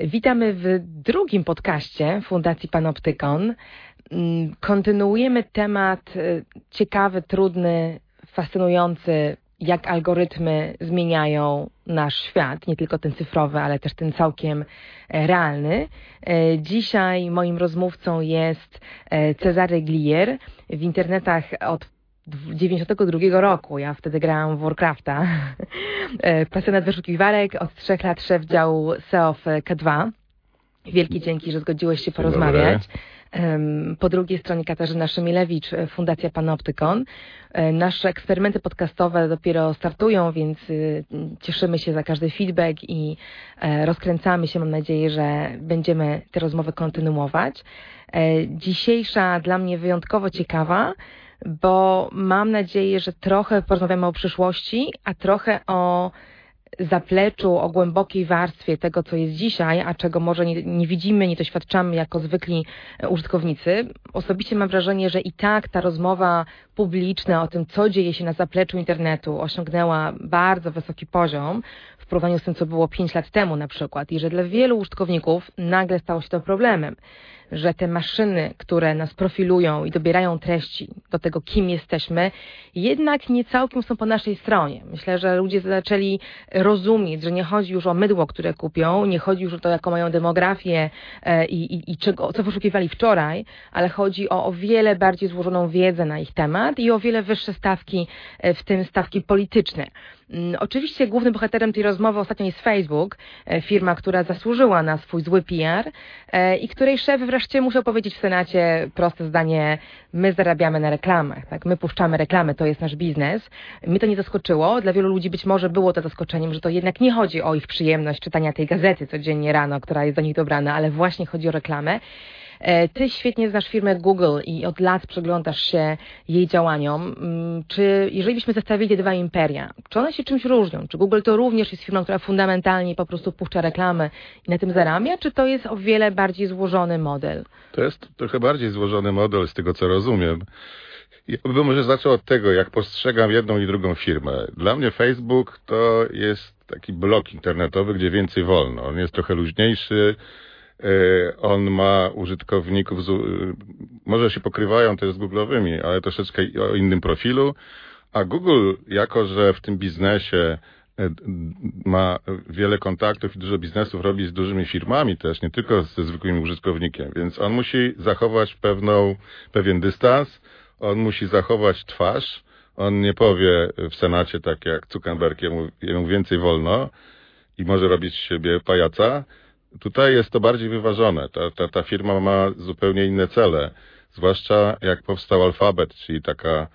Witamy w drugim podcaście Fundacji Panoptykon. Mm, kontynuujemy temat y, ciekawy, trudny, fascynujący, jak algorytmy zmieniają nasz świat, nie tylko ten cyfrowy, ale też ten całkiem e, realny. E, dzisiaj moim rozmówcą jest e, Cezary Glier. W internetach od 92 roku. Ja wtedy grałam w Warcrafta. E, pasjonat wyszukiwarek, od trzech lat szef działu SEO w K2. Wielkie dzięki, że zgodziłeś się porozmawiać. Po drugiej stronie Katarzyna Szymilewicz, e, Fundacja Panoptykon. E, nasze eksperymenty podcastowe dopiero startują, więc cieszymy się za każdy feedback i rozkręcamy się. Mam nadzieję, że będziemy te rozmowy kontynuować. Dzisiejsza dla mnie wyjątkowo ciekawa bo mam nadzieję, że trochę porozmawiamy o przyszłości, a trochę o zapleczu, o głębokiej warstwie tego, co jest dzisiaj, a czego może nie, nie, widzimy, nie doświadczamy jako zwykli użytkownicy. Osobiście mam wrażenie, że i tak ta rozmowa publiczna o tym, co dzieje się na zapleczu internetu, osiągnęła bardzo wysoki poziom w porównaniu z tym, co było 5 lat temu na przykład i że dla wielu użytkowników nagle stało się to problemem że te maszyny, które nas profilują i dobierają treści do tego, kim jesteśmy, jednak nie całkiem są po naszej stronie. Myślę, że ludzie zaczęli rozumieć, że nie chodzi już o mydło, które kupią, nie chodzi już o to, jaką mają demografię e, i, i, i czego, co poszukiwali wczoraj, ale chodzi o o wiele bardziej złożoną wiedzę na ich temat i o wiele wyższe stawki, e, w tym stawki polityczne. Mm, oczywiście głównym bohaterem tej rozmowy ostatnio jest Facebook, e, firma, która zasłużyła na swój zły PR i której szef wreszcie musiał powiedzieć w Senacie proste zdanie, my zarabiamy na reklamach, tak? my puszczamy reklamy, to jest nasz biznes. Mnie to nie zaskoczyło, dla wielu ludzi być może było to zaskoczeniem, że to jednak nie chodzi o ich przyjemność czytania tej gazety codziennie rano, która jest do nich dobrana, ale właśnie chodzi o reklamę. E, ty świetnie znasz firmę Google i od lat przyglądasz się jej działaniom. Mm, czy jeżeli byśmy zestawili te dwa imperia, czy one się czymś różnią? Czy Google to również jest firmą, która fundamentalnie po prostu puszcza reklamy i na tym zarabia, czy to jest o wiele bardziej złożony model? To jest trochę bardziej złożony model z tego, co rozumiem. Ja bym może zaczął od tego, jak postrzegam jedną i drugą firmę. Dla mnie Facebook to jest taki blok internetowy, gdzie więcej wolno. On jest trochę luźniejszy, on ma użytkowników, z, może się pokrywają też z Google'owymi, ale troszeczkę o innym profilu, a Google, jako że w tym biznesie e, ma wiele kontaktów i dużo biznesów robi z dużymi firmami też, nie tylko ze zwykłym użytkownikiem, więc on musi zachować pewną, pewien dystans, on musi zachować twarz, on nie powie w Senacie tak jak Zuckerberg, jemu, jemu więcej wolno i może robić siebie pajaca, Tutaj jest to bardziej wyważone. Ta, ta, ta firma ma zupełnie inne cele. Zwłaszcza jak powstał alfabet, czyli taka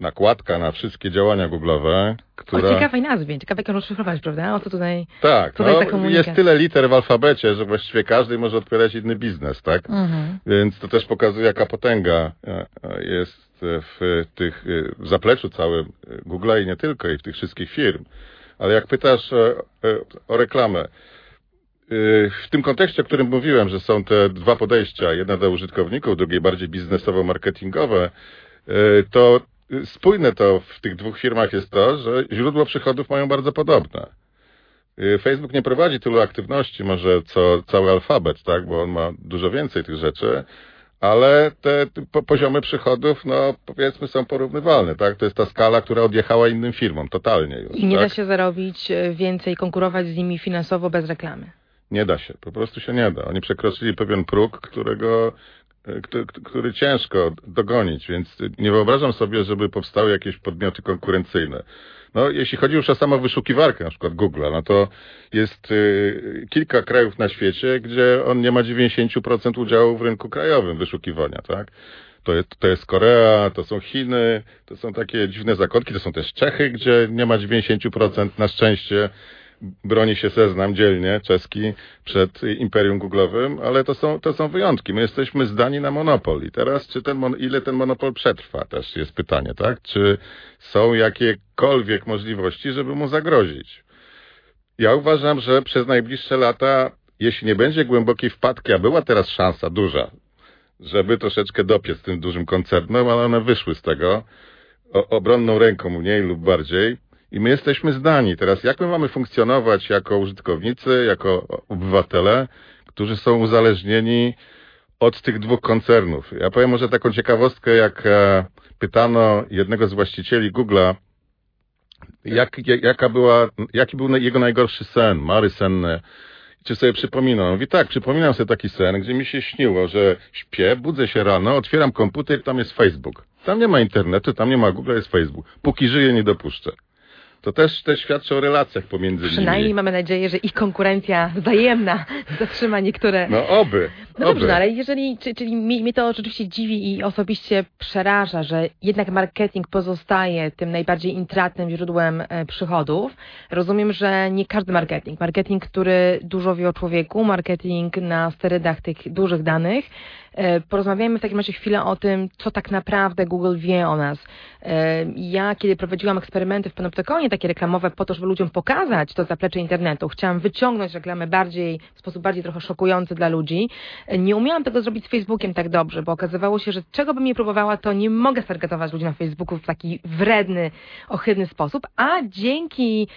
nakładka na wszystkie działania google'owe, która... O ciekawej nazwie, ciekawe jak ją rozszyfrować, prawda? O co tutaj Tak, tutaj no, jest tyle liter w alfabecie, że właściwie każdy może odpowiadać inny biznes, tak? Mhm. Więc to też pokazuje, jaka potęga e, e, jest w tych, e, w zapleczu całym Google'a i nie tylko, i w tych wszystkich firm. Ale jak pytasz o reklamę, w tym kontekście, o którym mówiłem, że są te dwa podejścia, jedna dla użytkowników, drugie bardziej biznesowo-marketingowe, y, to spójne to w tych dwóch firmach jest to, że źródła przychodów mają bardzo podobne. Y, Facebook nie prowadzi tylu aktywności, może co cały alfabet, tak, bo on ma dużo więcej tych rzeczy, ale te poziomy przychodów, no powiedzmy, są porównywalne, tak? To jest ta skala, która odjechała innym firmom, totalnie już. I nie tak? da się zarobić y, więcej, konkurować z nimi finansowo bez reklamy. Nie da się, po prostu się nie da. Oni przekroczyli pewien próg, którego, e, który ciężko dogonić, więc nie wyobrażam sobie, żeby powstały jakieś podmioty konkurencyjne. No, jeśli chodzi już o samą wyszukiwarkę, na przykład Google, no to jest y, kilka krajów na świecie, gdzie on nie ma 90% udziału w rynku krajowym wyszukiwania, tak? To jest, to jest Korea, to są Chiny, to są takie dziwne zakątki, to są też Czechy, gdzie nie ma 90% na szczęście broni się Seznam dzielnie, czeski, przed imperium googlowym, ale to są, to są wyjątki. My jesteśmy zdani na monopol i teraz czy ten mon, ile ten monopol przetrwa też jest pytanie, tak? Czy są jakiekolwiek możliwości, żeby mu zagrozić? Ja uważam, że przez najbliższe lata, jeśli nie będzie głębokiej wpadki, a była teraz szansa duża, żeby troszeczkę dopiec tym dużym koncernom, ale one wyszły z tego o, obronną ręką mniej lub bardziej, I my jesteśmy zdani. Teraz jak my mamy funkcjonować jako użytkownicy, jako obywatele, którzy są uzależnieni od tych dwóch koncernów. Ja powiem może taką ciekawostkę, jak e, pytano jednego z właścicieli Google'a, jak, jaka była, jaki był jego najgorszy sen, mary senne, czy sobie przypominam? Mówi, tak, przypominam sobie taki sen, gdzie mi się śniło, że śpię, budzę się rano, otwieram komputer, tam jest Facebook. Tam nie ma internetu, tam nie ma Google, jest Facebook. Póki żyję, nie dopuszczę to też, też świadczy o relacjach pomiędzy Przynajmniej nimi. Przynajmniej mamy nadzieję, że ich konkurencja wzajemna zatrzyma niektóre... No oby. No dobrze, no ale jeżeli, czyli mnie to oczywiście dziwi i osobiście przeraża, że jednak marketing pozostaje tym najbardziej intratnym źródłem e, przychodów. Rozumiem, że nie każdy marketing, marketing, który dużo wie o człowieku, marketing na sterydach tych dużych danych, porozmawiajmy w takim razie chwilę o tym, co tak naprawdę Google wie o nas. E, ja, kiedy prowadziłam eksperymenty w Panoptykonie, takie reklamowe, po to, żeby ludziom pokazać to zaplecze internetu, chciałam wyciągnąć reklamę bardziej, w sposób bardziej trochę szokujący dla ludzi. E, nie umiałam tego zrobić z Facebookiem tak dobrze, bo okazywało się, że czego bym nie próbowała, to nie mogę stargetować ludzi na Facebooku w taki wredny, ohydny sposób, a dzięki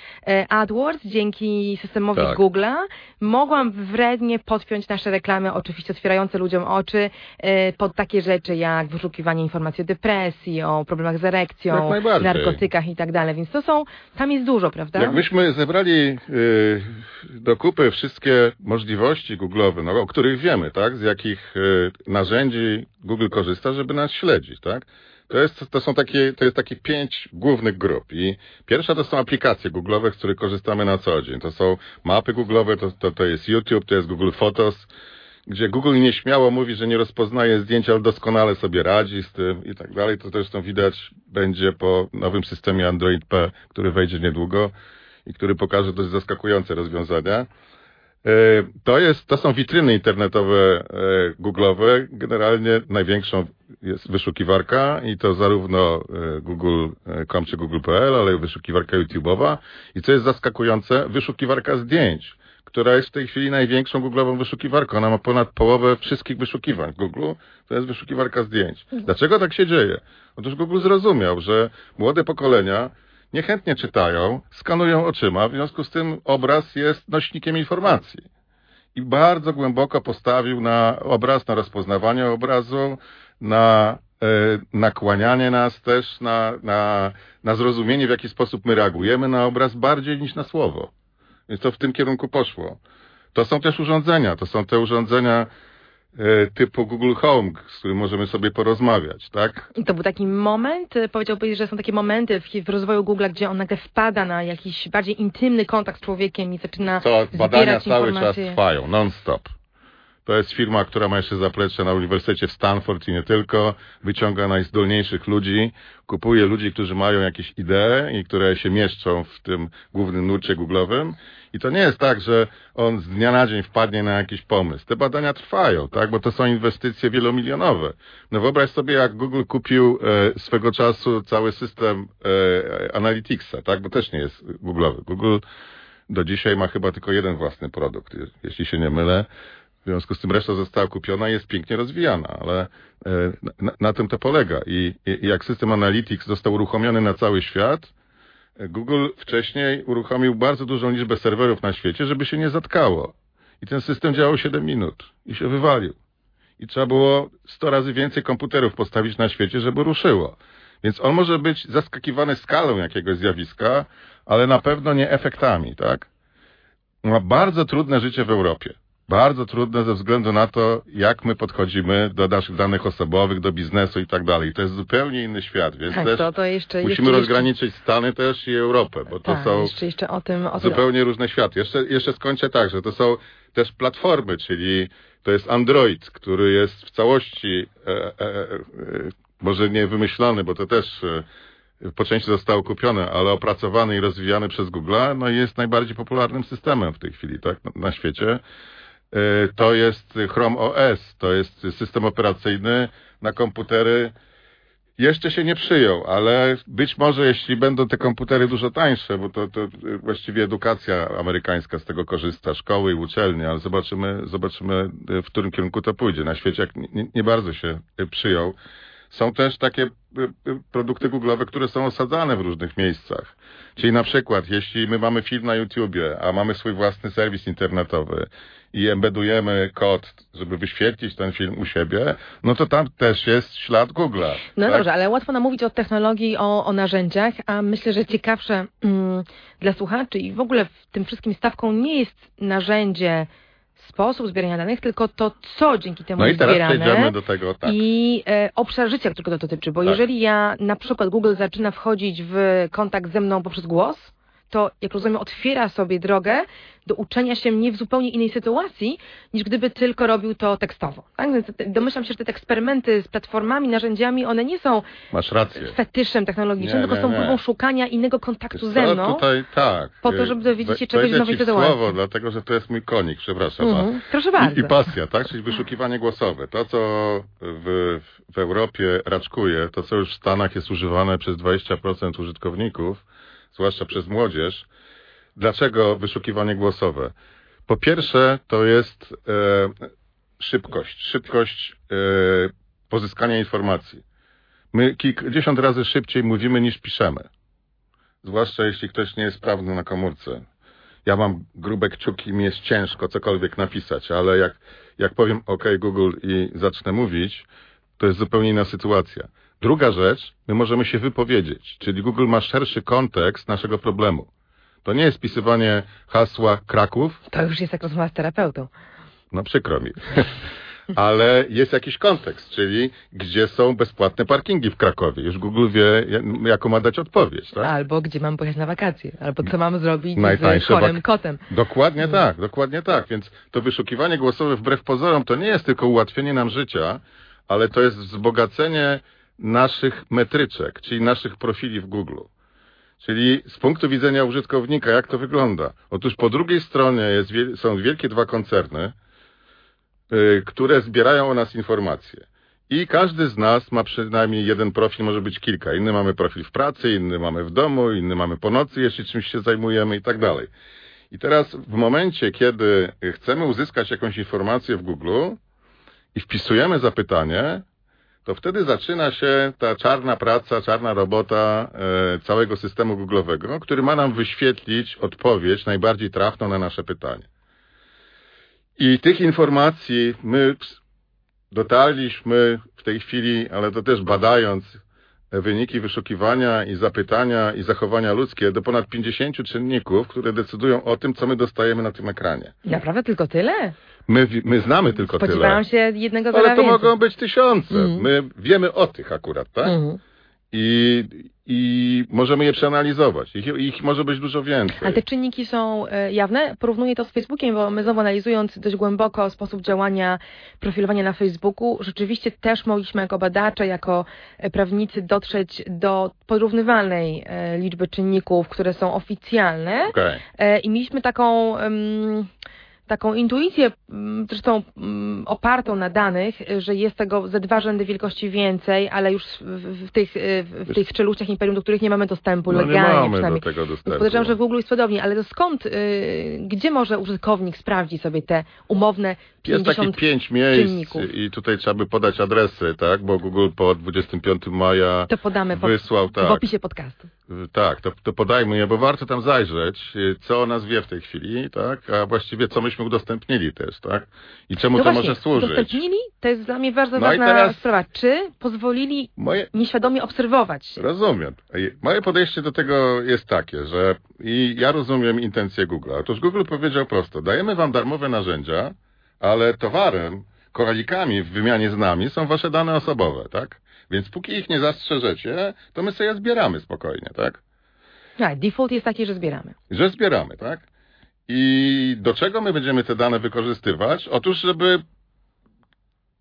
AdWords, dzięki systemowi tak. Google'a mogłam wrednie podpiąć nasze reklamy, oczywiście otwierające ludziom oczy, E, pod takie rzeczy jak wyszukiwanie informacji o depresji, o problemach z erekcją, narkotykach i tak dalej. Więc to są, tam jest dużo, prawda? Jak myśmy zebrali y, do kupy wszystkie możliwości Google'owe, no, o których wiemy, tak? Z jakich y, narzędzi Google korzysta, żeby nas śledzić, tak? To, jest, to są takie, to jest takie pięć głównych grup i pierwsza to są aplikacje Google'owe, z których korzystamy na co dzień. To są mapy Google'owe, to, to, to jest YouTube, to jest Google Photos, gdzie Google nieśmiało mówi, że nie rozpoznaje zdjęć, ale doskonale sobie radzi z tym i tak dalej. To zresztą widać będzie po nowym systemie Android P, który wejdzie niedługo i który pokaże dość zaskakujące rozwiązania. E, to, jest, to są witryny internetowe e, Google'owe. Generalnie największą jest wyszukiwarka i to zarówno e, Google.com czy Google.pl, ale wyszukiwarka YouTube'owa. I co jest zaskakujące, wyszukiwarka zdjęć która jest w tej chwili największą googlową wyszukiwarką. Ona ma ponad połowę wszystkich wyszukiwań Google. To jest wyszukiwarka zdjęć. Dlaczego tak się dzieje? Otóż Google zrozumiał, że młode pokolenia niechętnie czytają, skanują oczyma, w związku z tym obraz jest nośnikiem informacji. I bardzo głęboko postawił na obraz, na rozpoznawanie obrazu, na e, nakłanianie nas też na, na, na zrozumienie, w jaki sposób my reagujemy na obraz bardziej niż na słowo. Więc to w tym kierunku poszło. To są też urządzenia, to są te urządzenia e, typu Google Home, z którym możemy sobie porozmawiać, tak? I to był taki moment, e, powiedziałbyś, że są takie momenty w, w rozwoju Google, gdzie on nagle wpada na jakiś bardziej intymny kontakt z człowiekiem i zaczyna To badania cały czas trwają, non-stop. To jest firma, która ma jeszcze zaplecze na Uniwersytecie w Stanford i nie tylko. Wyciąga najzdolniejszych ludzi, kupuje ludzi, którzy mają jakieś idee i które się mieszczą w tym głównym nurcie Google'owym. I to nie jest tak, że on z dnia na dzień wpadnie na jakiś pomysł. Te badania trwają, tak, bo to są inwestycje wielomilionowe. No wyobraź sobie, jak Google kupił e, swego czasu cały system e, Analyticsa, tak, bo też nie jest Google'owy. Google do dzisiaj ma chyba tylko jeden własny produkt, jeśli się nie mylę. W związku z tym reszta została kupiona i jest pięknie rozwijana, ale e, na, na tym to polega. I, I, jak system Analytics został uruchomiony na cały świat, e, Google wcześniej uruchomił bardzo dużą liczbę serwerów na świecie, żeby się nie zatkało. I ten system działał 7 minut i się wywalił. I trzeba było 100 razy więcej komputerów postawić na świecie, żeby ruszyło. Więc on może być zaskakiwany skalą jakiegoś zjawiska, ale na pewno nie efektami, tak? Ma bardzo trudne życie w Europie bardzo trudne ze względu na to, jak my podchodzimy do naszych danych osobowych, do biznesu i tak dalej. To jest zupełnie inny świat, więc tak, też to, to jeszcze, musimy jeszcze, rozgraniczyć jeszcze... Stany też i Europę, bo to tak, są jeszcze, jeszcze o tym, o zupełnie różne światy. Jeszcze, jeszcze skończę tak, że to są też platformy, czyli to jest Android, który jest w całości e, e, e, może nie wymyślony, bo to też e, po części zostało kupione, ale opracowany i rozwijany przez Google, no i jest najbardziej popularnym systemem w tej chwili, tak, na, na świecie. E, to jest Chrome OS, to jest system operacyjny na komputery. Jeszcze się nie przyjął, ale być może jeśli będą te komputery dużo tańsze, bo to, to właściwie edukacja amerykańska z tego korzysta, szkoły i uczelnie, ale zobaczymy, zobaczymy w którym kierunku to pójdzie. Na świecie jak nie, nie bardzo się przyjął. Są też takie produkty Google'owe, które są osadzane w różnych miejscach. Czyli na przykład, jeśli my mamy film na YouTubie, a mamy swój własny serwis internetowy i embedujemy kod, żeby wyświetlić ten film u siebie, no to tam też jest ślad Google'a. No tak? dobrze, ale łatwo nam mówić o technologii, o, o narzędziach, a myślę, że ciekawsze mm, dla słuchaczy i w ogóle w tym wszystkim stawką nie jest narzędzie, sposób zbierania danych, tylko to, co dzięki temu No i teraz zbierane przejdziemy do tego, tak. i e, obszar życia, którego to dotyczy. Bo Tak. jeżeli ja na przykład Google zaczyna wchodzić w kontakt ze mną poprzez głos, to jak rozumiem otwiera sobie drogę do uczenia się mnie w zupełnie innej sytuacji, niż gdyby tylko robił to tekstowo. Tak? Więc domyślam się, że te eksperymenty z platformami, narzędziami, one nie są Masz rację. fetyszem technologicznym, Nie, tylko nie, są nie. próbą szukania innego kontaktu Wiesz ze mną. Tutaj tak. po to, żeby dowiedzieć się czegoś w nowej sytuacji. słowo, dlatego że to jest mój konik, przepraszam. Mhm. Proszę bardzo. I, I pasja, tak? Czyli wyszukiwanie głosowe. To, co w, w Europie raczkuje, to co już w Stanach jest używane przez 20% użytkowników, zwłaszcza przez młodzież. Dlaczego wyszukiwanie głosowe? Po pierwsze, to jest e, szybkość. Szybkość e, pozyskania informacji. My kilkadziesiąt razy szybciej mówimy niż piszemy. Zwłaszcza jeśli ktoś nie jest sprawny na komórce. Ja mam grube kciuki, mi jest ciężko cokolwiek napisać, ale jak, jak powiem OK Google i zacznę mówić, to jest zupełnie inna sytuacja. Druga rzecz, my możemy się wypowiedzieć, czyli Google ma szerszy kontekst naszego problemu. To nie jest pisywanie hasła Kraków, To już jest jak rozmowa z terapeutą. no przykro mi. Ale jest jakiś kontekst, czyli gdzie są bezpłatne parkingi w Krakowie. Już Google wie, jaką ma dać odpowiedź, tak? Albo gdzie mam pojechać na wakacje, albo co mam zrobić z Najtańsze chorym wak- kotem. Dokładnie Mhm. tak, dokładnie tak. Więc to wyszukiwanie głosowe wbrew pozorom to nie jest tylko ułatwienie nam życia, ale to jest wzbogacenie naszych metryczek, czyli naszych profili w Google. Czyli z punktu widzenia użytkownika, jak to wygląda? Otóż po drugiej stronie jest, są wielkie dwa koncerny, y, które zbierają o nas informacje. I każdy z nas ma przynajmniej jeden profil, może być kilka. Inny mamy profil w pracy, inny mamy w domu, inny mamy po nocy, jeśli czymś się zajmujemy i tak dalej. I teraz w momencie, kiedy chcemy uzyskać jakąś informację w Google i wpisujemy zapytanie, to wtedy zaczyna się ta czarna praca, czarna robota e, całego systemu Google'owego, który ma nam wyświetlić odpowiedź najbardziej trafną na nasze pytanie. I tych informacji my dotarliśmy w tej chwili, ale to też badając wyniki wyszukiwania i zapytania i zachowania ludzkie do ponad 50 czynników, które decydują o tym, co my dostajemy na tym ekranie. Naprawdę tylko tyle? My, my znamy tylko tyle. Spodziewałam się jednego Ale to więcej. mogą być tysiące. Mhm. My wiemy o tych akurat, tak? Mhm. I, I możemy je przeanalizować. Ich, ich może być dużo więcej. Ale te czynniki są e, jawne? Porównuję to z Facebookiem, bo my znowu analizując dość głęboko sposób działania, profilowania na Facebooku, rzeczywiście też mogliśmy jako badacze, jako e, prawnicy dotrzeć do porównywalnej e, liczby czynników, które są oficjalne. E, i mieliśmy taką... em, Taką intuicję, mm, zresztą mm, opartą na danych, e, że jest tego ze dwa rzędy wielkości więcej, ale już w, tych, w, tych czeluściach imperium, do których nie mamy dostępu No nie legalnie mamy do tego dostępu. podejrzewam, że w Google jest podobnie, ale to skąd, y, gdzie może użytkownik sprawdzić sobie te umowne Jest 50 takich pięć miejsc czynników. i tutaj trzeba by podać adresy, tak? Bo Google po 25 maja To podamy po, wysłał, tak. w opisie podcastu. Tak, to, to podajmy je, bo warto tam zajrzeć, y, co o nas wie w tej chwili, tak? A właściwie co myśmy udostępnili też, tak? I czemu no to właśnie, może służyć? udostępnili? To jest dla mnie bardzo No ważna teraz- sprawa. Czy pozwolili Moje, nieświadomie obserwować? Rozumiem. Moje podejście do tego jest takie, że i ja rozumiem intencje Google. Otóż Google powiedział prosto, dajemy wam darmowe narzędzia, ale towarem, koralikami w wymianie z nami są wasze dane osobowe, tak? Więc póki ich nie zastrzeżecie, to my sobie je zbieramy spokojnie, tak? Tak, default jest taki, że zbieramy. Że zbieramy, tak? I do czego my będziemy te dane wykorzystywać? Otóż, żeby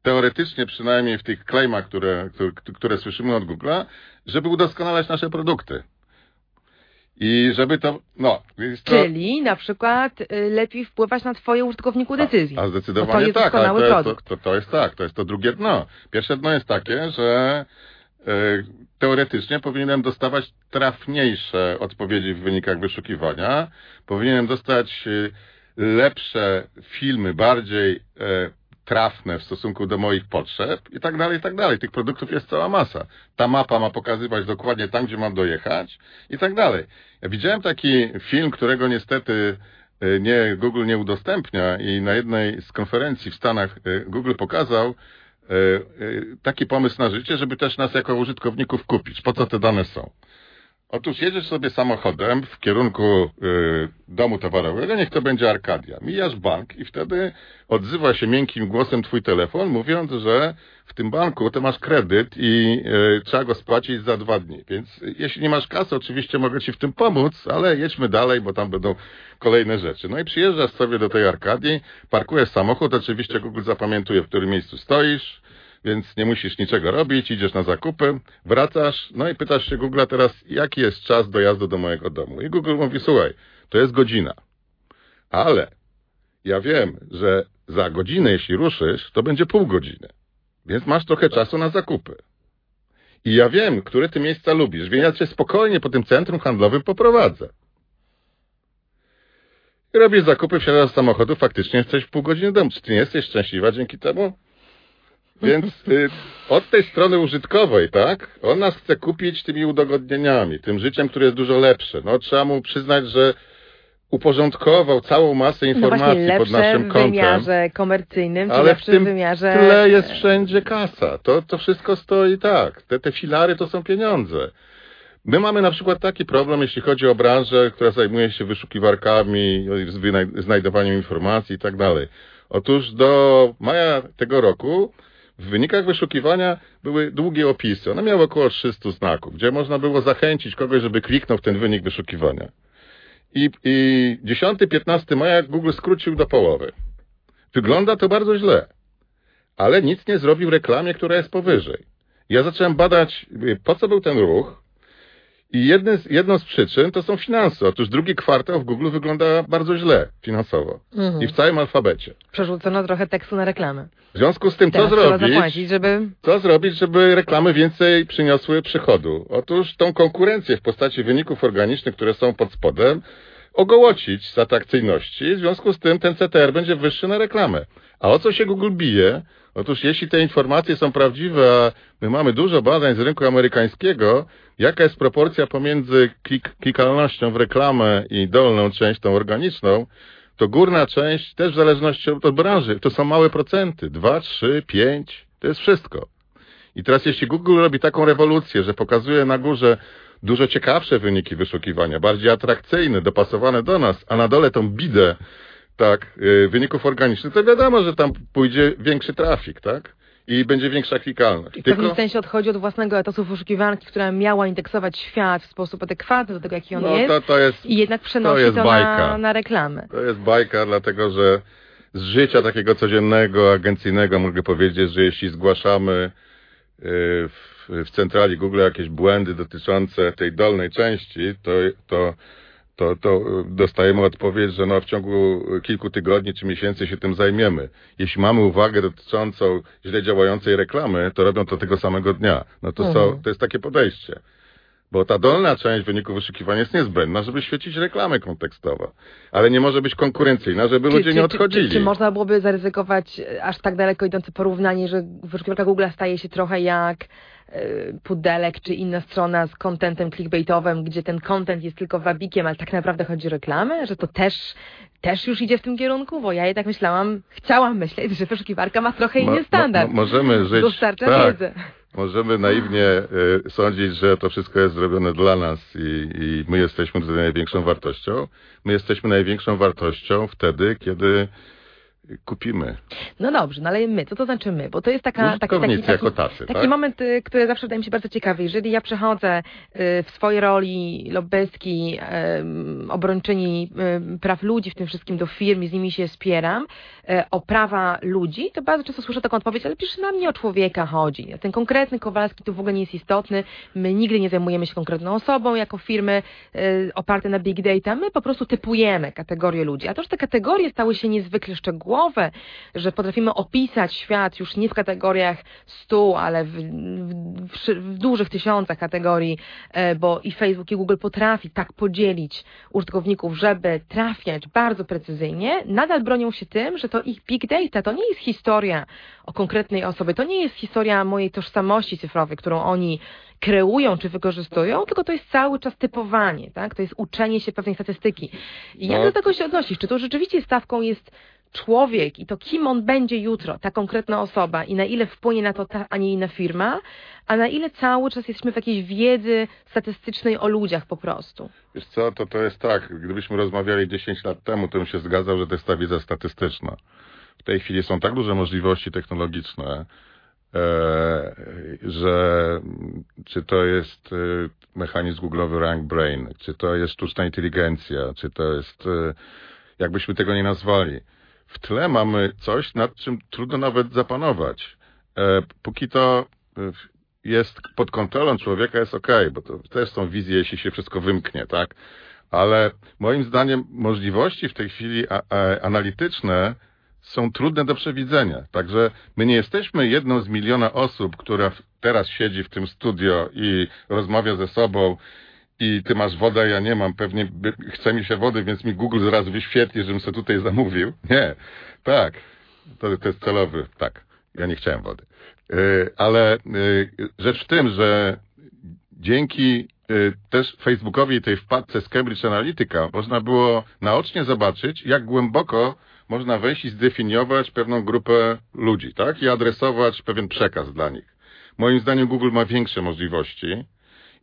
teoretycznie przynajmniej w tych claimach, które, które, które słyszymy od Google'a, żeby udoskonalać nasze produkty. I żeby to, no, to, Czyli na przykład y, lepiej wpływać na twoje użytkowniku decyzji. A, a to zdecydowanie jest tak, ale to jest, to, produkt. to, to jest tak, to jest to drugie dno. Pierwsze dno jest takie, że e, teoretycznie powinienem dostawać trafniejsze odpowiedzi w wynikach wyszukiwania, powinienem dostać e, lepsze filmy, bardziej trafne w stosunku do moich potrzeb i tak dalej, i tak dalej. Tych produktów jest cała masa. Ta mapa ma pokazywać dokładnie tam, gdzie mam dojechać i tak dalej. Ja widziałem taki film, którego niestety e, nie, Google nie udostępnia i na jednej z konferencji w Stanach e, Google pokazał taki pomysł na życie, żeby też nas jako użytkowników kupić. Po co te dane są? Otóż jedziesz sobie samochodem w kierunku y, domu towarowego, niech to będzie Arkadia. Mijasz bank i wtedy odzywa się miękkim głosem twój telefon, mówiąc, że w tym banku to masz kredyt i y, trzeba go spłacić za dwa dni. Więc jeśli nie masz kasy, oczywiście mogę ci w tym pomóc, ale jedźmy dalej, bo tam będą kolejne rzeczy. No i przyjeżdżasz sobie do tej Arkadii, parkujesz samochód, oczywiście Google zapamiętuje, w którym miejscu stoisz, więc nie musisz niczego robić, idziesz na zakupy, wracasz, no i pytasz się Google teraz, jaki jest czas dojazdu do mojego domu. I Google mówi, słuchaj, to jest godzina, ale ja wiem, że za godzinę, jeśli ruszysz, to będzie pół godziny, więc masz trochę czasu na zakupy. I ja wiem, które ty miejsca lubisz, więc ja cię spokojnie po tym centrum handlowym poprowadzę. I robisz zakupy, wsiadasz z samochodu, faktycznie jesteś w pół godziny domu. Czy ty nie jesteś szczęśliwa dzięki temu? Więc y, od tej strony użytkowej, tak, on nas chce kupić tymi udogodnieniami, tym życiem, które jest dużo lepsze. No trzeba mu przyznać, że uporządkował całą masę no informacji no pod naszym kątem. w wymiarze komercyjnym, ale w tym wymiarze... tle jest wszędzie kasa. To, to wszystko stoi tak. Te, te filary to są pieniądze. My mamy na przykład taki problem, jeśli chodzi o branżę, która zajmuje się wyszukiwarkami, znajdowaniem informacji i tak dalej. Otóż do maja tego roku w wynikach wyszukiwania były długie opisy. One miały około 300 znaków, gdzie można było zachęcić kogoś, żeby kliknął w ten wynik wyszukiwania. I, i 10-15 maja Google skrócił do połowy. Wygląda to bardzo źle, ale nic nie zrobił reklamie, która jest powyżej. Ja zacząłem badać, po co był ten ruch, i z, jedną z przyczyn to są finanse. Otóż drugi kwartał w Google wygląda bardzo źle finansowo. Mhm. I w całym alfabecie. Przerzucono trochę tekstu na reklamę. W związku z tym, Teraz co zrobić, zapłacić, żeby... co zrobić, żeby reklamy więcej przyniosły przychodu? Otóż tą konkurencję w postaci wyników organicznych, które są pod spodem, ogołocić z atrakcyjności. W związku z tym ten CTR będzie wyższy na reklamę. A o co się Google bije? Otóż jeśli te informacje są prawdziwe, a my mamy dużo badań z rynku amerykańskiego, jaka jest proporcja pomiędzy klik klikalnością w reklamę i dolną część, tą organiczną, to górna część też w zależności od branży, to są małe procenty, 2, 3, 5, to jest wszystko. I teraz jeśli Google robi taką rewolucję, że pokazuje na górze dużo ciekawsze wyniki wyszukiwania, bardziej atrakcyjne, dopasowane do nas, a na dole tą bidę tak, y, wyników organicznych, to wiadomo, że tam pójdzie większy trafik, tak? I będzie większa klikalność. I w pewnym sensie odchodzi od własnego etosu wyszukiwarki, która miała indeksować świat w sposób adekwatny do tego, jaki on no, jest. To, to jest. I jednak przenosi to, to na, na reklamę. To jest bajka, dlatego że z życia takiego codziennego, agencyjnego mogę powiedzieć, że jeśli zgłaszamy y, w, w centrali Google jakieś błędy dotyczące tej dolnej części, to, to to, to dostajemy odpowiedź, że no w ciągu kilku tygodni czy miesięcy się tym zajmiemy. Jeśli mamy uwagę dotyczącą źle działającej reklamy, to robią to tego samego dnia. No to, mhm. są, to jest takie podejście. Bo ta dolna część wyniku wyszukiwania jest niezbędna, żeby świecić reklamę kontekstowo. Ale nie może być konkurencyjna, żeby czy, ludzie czy, nie odchodzili. Czy, czy, można byłoby zaryzykować aż tak daleko idące porównanie, że wyszukiwarka Google staje się trochę jak Y, pudelek czy inna strona z kontentem clickbaitowym, gdzie ten content jest tylko wabikiem, ale tak naprawdę chodzi o reklamę, że to też, też już idzie w tym kierunku, bo ja jednak myślałam, chciałam myśleć, że wyszukiwarka ma trochę inny standard. Mo, mo, możemy żyć, Dostarcza tak, wiedzę. Możemy naiwnie y, sądzić, że to wszystko jest zrobione dla nas i, i my jesteśmy tutaj największą wartością. My jesteśmy największą wartością wtedy, kiedy kupimy. No dobrze, no ale my, co to znaczy my? Bo to jest taka, taki, taki, taki, tacy, taki tak? moment, y, który zawsze wydaje mi się bardzo ciekawy. Jeżeli ja przechodzę y, w swojej roli lobbystki, obrończyni praw ludzi w tym wszystkim do firm i z nimi się spieram, o prawa ludzi, to bardzo często słyszę taką odpowiedź, ale przecież nam nie o człowieka chodzi. Ten konkretny Kowalski tu w ogóle nie jest istotny. My nigdy nie zajmujemy się konkretną osobą jako firmy oparte na big data. My po prostu typujemy kategorie ludzi. A to, że te kategorie stały się niezwykle szczegółowe, że potrafimy opisać świat już nie w kategoriach stu, ale w, w, w dużych tysiącach kategorii, e, bo i Facebook i Google potrafi tak podzielić użytkowników, żeby trafiać bardzo precyzyjnie, nadal bronią się tym, że to ich big data to nie jest historia o konkretnej osobie, to nie jest historia mojej tożsamości cyfrowej, którą oni kreują czy wykorzystują, tylko to jest cały czas typowanie, tak? To jest uczenie się pewnej statystyki. I jak no. do tego się odnosisz? Czy to rzeczywiście stawką jest człowiek i to kim on będzie jutro, ta konkretna osoba i na ile wpłynie na to ta, a nie inna firma, a na ile cały czas jesteśmy w jakiejś wiedzy statystycznej o ludziach po prostu. Wiesz co, to to jest tak, gdybyśmy rozmawiali 10 lat temu, to bym się zgadzał, że to jest ta wiedza statystyczna. W tej chwili są tak duże możliwości technologiczne, E, że czy to jest e, mechanizm googlowy Rank Brain, czy to jest sztuczna inteligencja, czy to jest, e, jakbyśmy tego nie nazwali. W tle mamy coś, nad czym trudno nawet zapanować. Póki to jest pod kontrolą człowieka, jest ok, bo to też są wizje, jeśli się wszystko wymknie, tak? Ale moim zdaniem możliwości w tej chwili analityczne są trudne do przewidzenia. Także my nie jesteśmy jedną z miliona osób, która teraz siedzi w tym studio i rozmawia ze sobą i ty masz wodę, ja nie mam, pewnie chce mi się wody, więc mi Google zaraz wyświetli, żebym sobie tutaj zamówił. Nie, tak, to, to jest celowy, tak, ja nie chciałem wody. Yy, ale yy, rzecz w tym, że dzięki yy, też Facebookowi i tej wpadce z Cambridge Analytica można było naocznie zobaczyć, jak głęboko można wejść i zdefiniować pewną grupę ludzi, tak? I adresować pewien przekaz dla nich. Moim zdaniem Google ma większe możliwości,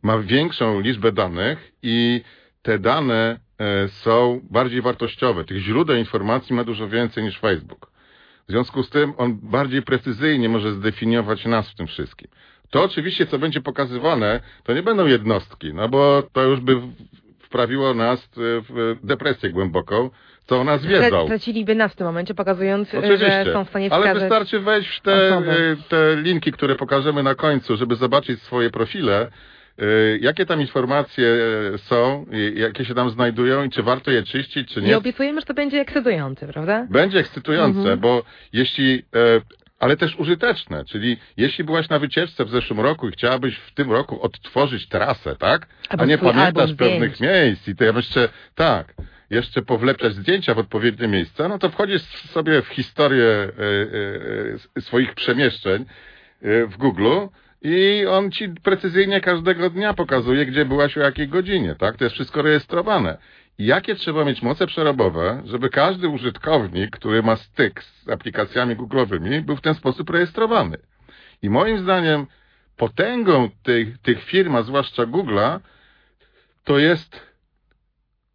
ma większą liczbę danych i te dane e, są bardziej wartościowe. Tych źródeł informacji ma dużo więcej niż Facebook. W związku z tym on bardziej precyzyjnie może zdefiniować nas w tym wszystkim. To oczywiście, co będzie pokazywane, to nie będą jednostki, no bo to już by wprawiło nas w depresję głęboką, co o nas wiedzą. Straciliby nas w tym momencie, pokazując, Oczywiście. że są w stanie wskazać Ale wystarczy wejść w te, te linki, które pokażemy na końcu, żeby zobaczyć swoje profile, jakie tam informacje y, są, jakie się tam znajdują i czy warto je czyścić, czy nie. I obiecujemy, że to będzie ekscytujące, prawda? Będzie ekscytujące, mhm. bo jeśli ale też użyteczne, czyli jeśli byłaś na wycieczce w zeszłym roku i chciałabyś w tym roku odtworzyć trasę, tak? Albo A nie pamiętasz pewnych miejsc i to ja jeszcze, tak, jeszcze powlepczać zdjęcia w odpowiednie miejsca, no to wchodzisz sobie w historię e, e, swoich przemieszczeń e, w Google i on ci precyzyjnie każdego dnia pokazuje, gdzie byłaś o jakiej godzinie, tak? To jest wszystko rejestrowane. I jakie trzeba mieć moce przerobowe, żeby każdy użytkownik, który ma styk z aplikacjami Google'owymi, był w ten sposób rejestrowany. I moim zdaniem potęgą tych, tych firm, a zwłaszcza Google'a, to jest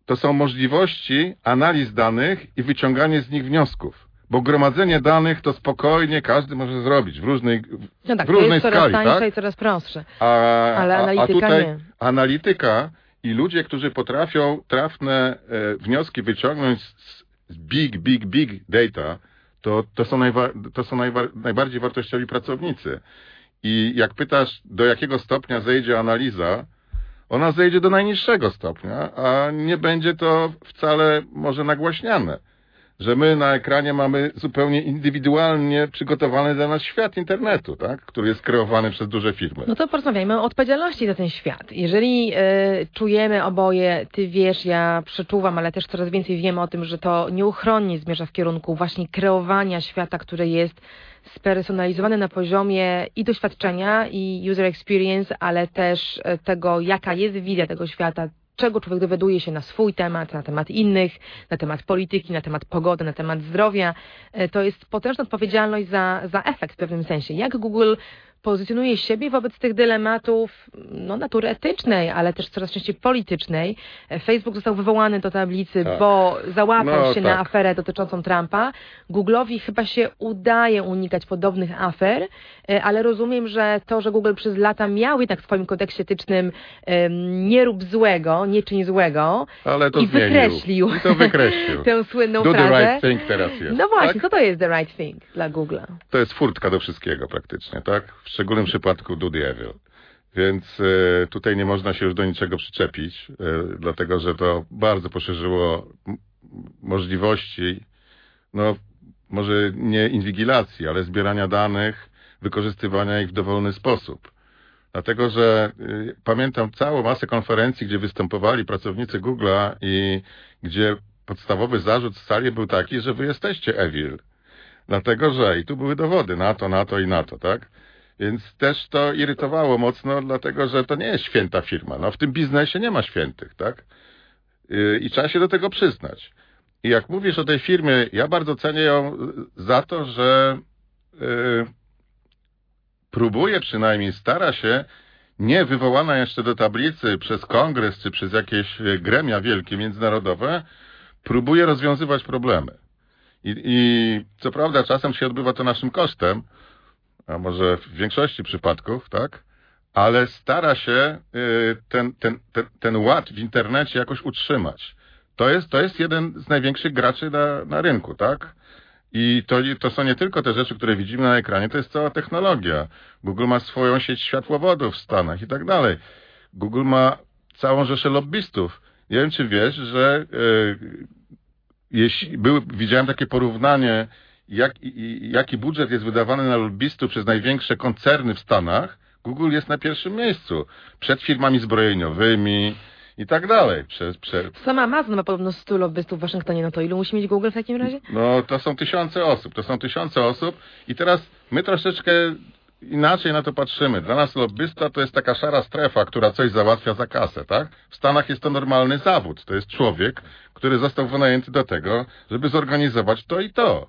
to są możliwości analiz danych i wyciąganie z nich wniosków. Bo gromadzenie danych to spokojnie każdy może zrobić w różnej, no tak, w różnej to jest skali. Coraz tańsze tak? i coraz prostsze. A, Ale analityka a tutaj nie. analityka i ludzie, którzy potrafią trafne e, wnioski wyciągnąć z, z big, big, big data, to, to są, najwa, to są najwa, najbardziej wartościowi pracownicy. I jak pytasz, do jakiego stopnia zejdzie analiza, ona zejdzie do najniższego stopnia, a nie będzie to wcale może nagłaśniane. Że my na ekranie mamy zupełnie indywidualnie przygotowany dla nas świat internetu, tak? który jest kreowany przez duże firmy. No to porozmawiajmy o odpowiedzialności za ten świat. Jeżeli y, czujemy oboje, ty wiesz, ja przeczuwam, ale też coraz więcej wiemy o tym, że to nieuchronnie zmierza w kierunku właśnie kreowania świata, który jest spersonalizowane na poziomie i doświadczenia, i user experience, ale też e, tego, jaka jest wizja tego świata, czego człowiek dowiaduje się na swój temat, na temat innych, na temat polityki, na temat pogody, na temat zdrowia. E, to jest potężna odpowiedzialność za, za efekt w pewnym sensie. Jak Google pozycjonuje siebie wobec tych dylematów no, natury etycznej, ale też coraz częściej politycznej. Facebook został wywołany do tablicy, tak. bo załapał no, się tak. na aferę dotyczącą Trumpa. Google'owi chyba się udaje unikać podobnych afer, e, ale rozumiem, że to, że Google przez lata miał jednak w swoim kodeksie etycznym nie rób złego, nie czyń złego ale to i zmienił. wykreślił, I to wykreślił. tę słynną Do frazę. the right thing teraz jest. No właśnie, tak? co to jest the right thing dla Google'a? To jest furtka do wszystkiego praktycznie, tak? Szczególnym przypadku the evil. Więc e, tutaj nie można się już do niczego przyczepić, e, dlatego że to bardzo poszerzyło możliwości. No, może nie inwigilacji, ale zbierania danych, wykorzystywania ich w dowolny sposób. Dlatego, że y, pamiętam całą masę konferencji, gdzie występowali pracownicy Google'a i gdzie podstawowy zarzut w sali był taki, że wy jesteście evil. Dlatego, że i tu były dowody na to, na to i na to, tak? Więc też to irytowało mocno, dlatego, że to nie jest święta firma. No w tym biznesie nie ma świętych, tak? Y, I trzeba się do tego przyznać. I jak mówisz o tej firmie, ja bardzo cenię ją za to, że yy, próbuje przynajmniej, stara się, nie wywołana jeszcze do tablicy przez kongres czy przez jakieś gremia wielkie, międzynarodowe, próbuje rozwiązywać problemy. I, I co prawda czasem się odbywa to naszym kosztem, a może w większości przypadków, tak? Ale stara się y, ten, ten, ten, ten ład w internecie jakoś utrzymać. To jest, to jest jeden z największych graczy na, na rynku, tak? I to, to są nie tylko te rzeczy, które widzimy na ekranie, to jest cała technologia. Google ma swoją sieć światłowodów w Stanach i tak dalej. Google ma całą rzeszę lobbystów. Nie wiem, czy wiesz, że yy, jeśli był, widziałem takie porównanie, jak, jaki budżet jest wydawany na lobbystów przez największe koncerny w Stanach, Google jest na pierwszym miejscu. Przed firmami zbrojeniowymi, i tak dalej. Przez, przez... Sam Amazon ma podobno 100 lobbystów w Waszyngtonie, no to ilu musi mieć Google w takim razie? No to są tysiące osób, to są tysiące osób i teraz my troszeczkę inaczej na to patrzymy. Dla nas lobbysta to jest taka szara strefa, która coś załatwia za kasę, tak? W Stanach jest to normalny zawód. To jest człowiek, który został wynajęty do tego, żeby zorganizować to i to.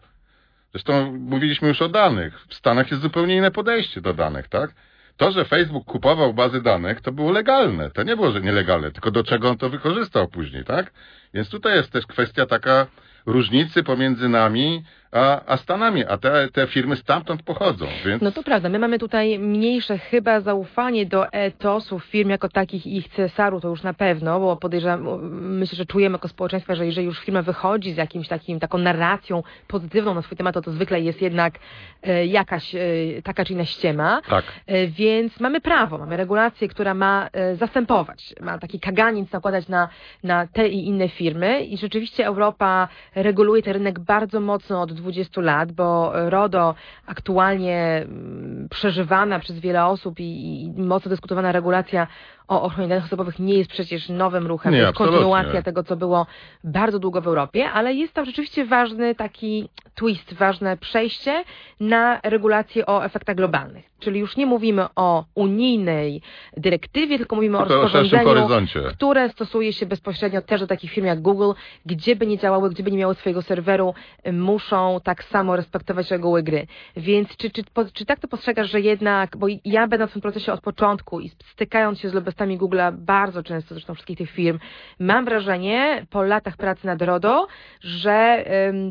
Zresztą mówiliśmy już o danych. W Stanach jest zupełnie inne podejście do danych, tak? To, że Facebook kupował bazy danych, to było legalne. To nie było, że nielegalne, tylko do czego on to wykorzystał później, tak? Więc tutaj jest też kwestia taka różnicy pomiędzy nami a, a Stanami, a te, te firmy stamtąd pochodzą. Więc... No to prawda, my mamy tutaj mniejsze chyba zaufanie do etosów firm jako takich i ich cesaru, to już na pewno, bo podejrzewam, myślę, że czujemy jako społeczeństwo, że jeżeli już firma wychodzi z jakimś takim, taką narracją pozytywną na swój temat, to to zwykle jest jednak e, jakaś e, taka czy inna ściema. Tak. E, więc mamy prawo, mamy regulację, która ma e, zastępować, ma taki kaganiec nakładać na, na te i inne firmy i rzeczywiście Europa reguluje ten rynek bardzo mocno od 20 lat, bo RODO aktualnie mm, przeżywana przez wiele osób i, i mocno dyskutowana regulacja o ochronie danych osobowych nie jest przecież nowym ruchem, nie, to jest kontynuacja tego, co było bardzo długo w Europie, ale jest tam rzeczywiście ważny taki twist, ważne przejście na regulację o efektach globalnych. Czyli już nie mówimy o unijnej dyrektywie, tylko mówimy o rozporządzeniu, które stosuje się bezpośrednio też do takich firm jak Google, gdzie by nie działały, gdzie by nie miały swojego serweru, muszą tak samo respektować reguły gry. Więc czy, czy, czy tak to postrzegasz, że jednak, bo ja będę w tym procesie od początku i stykając się z lobestami Google'a bardzo często, zresztą wszystkich tych firm, mam wrażenie po latach pracy nad RODO, że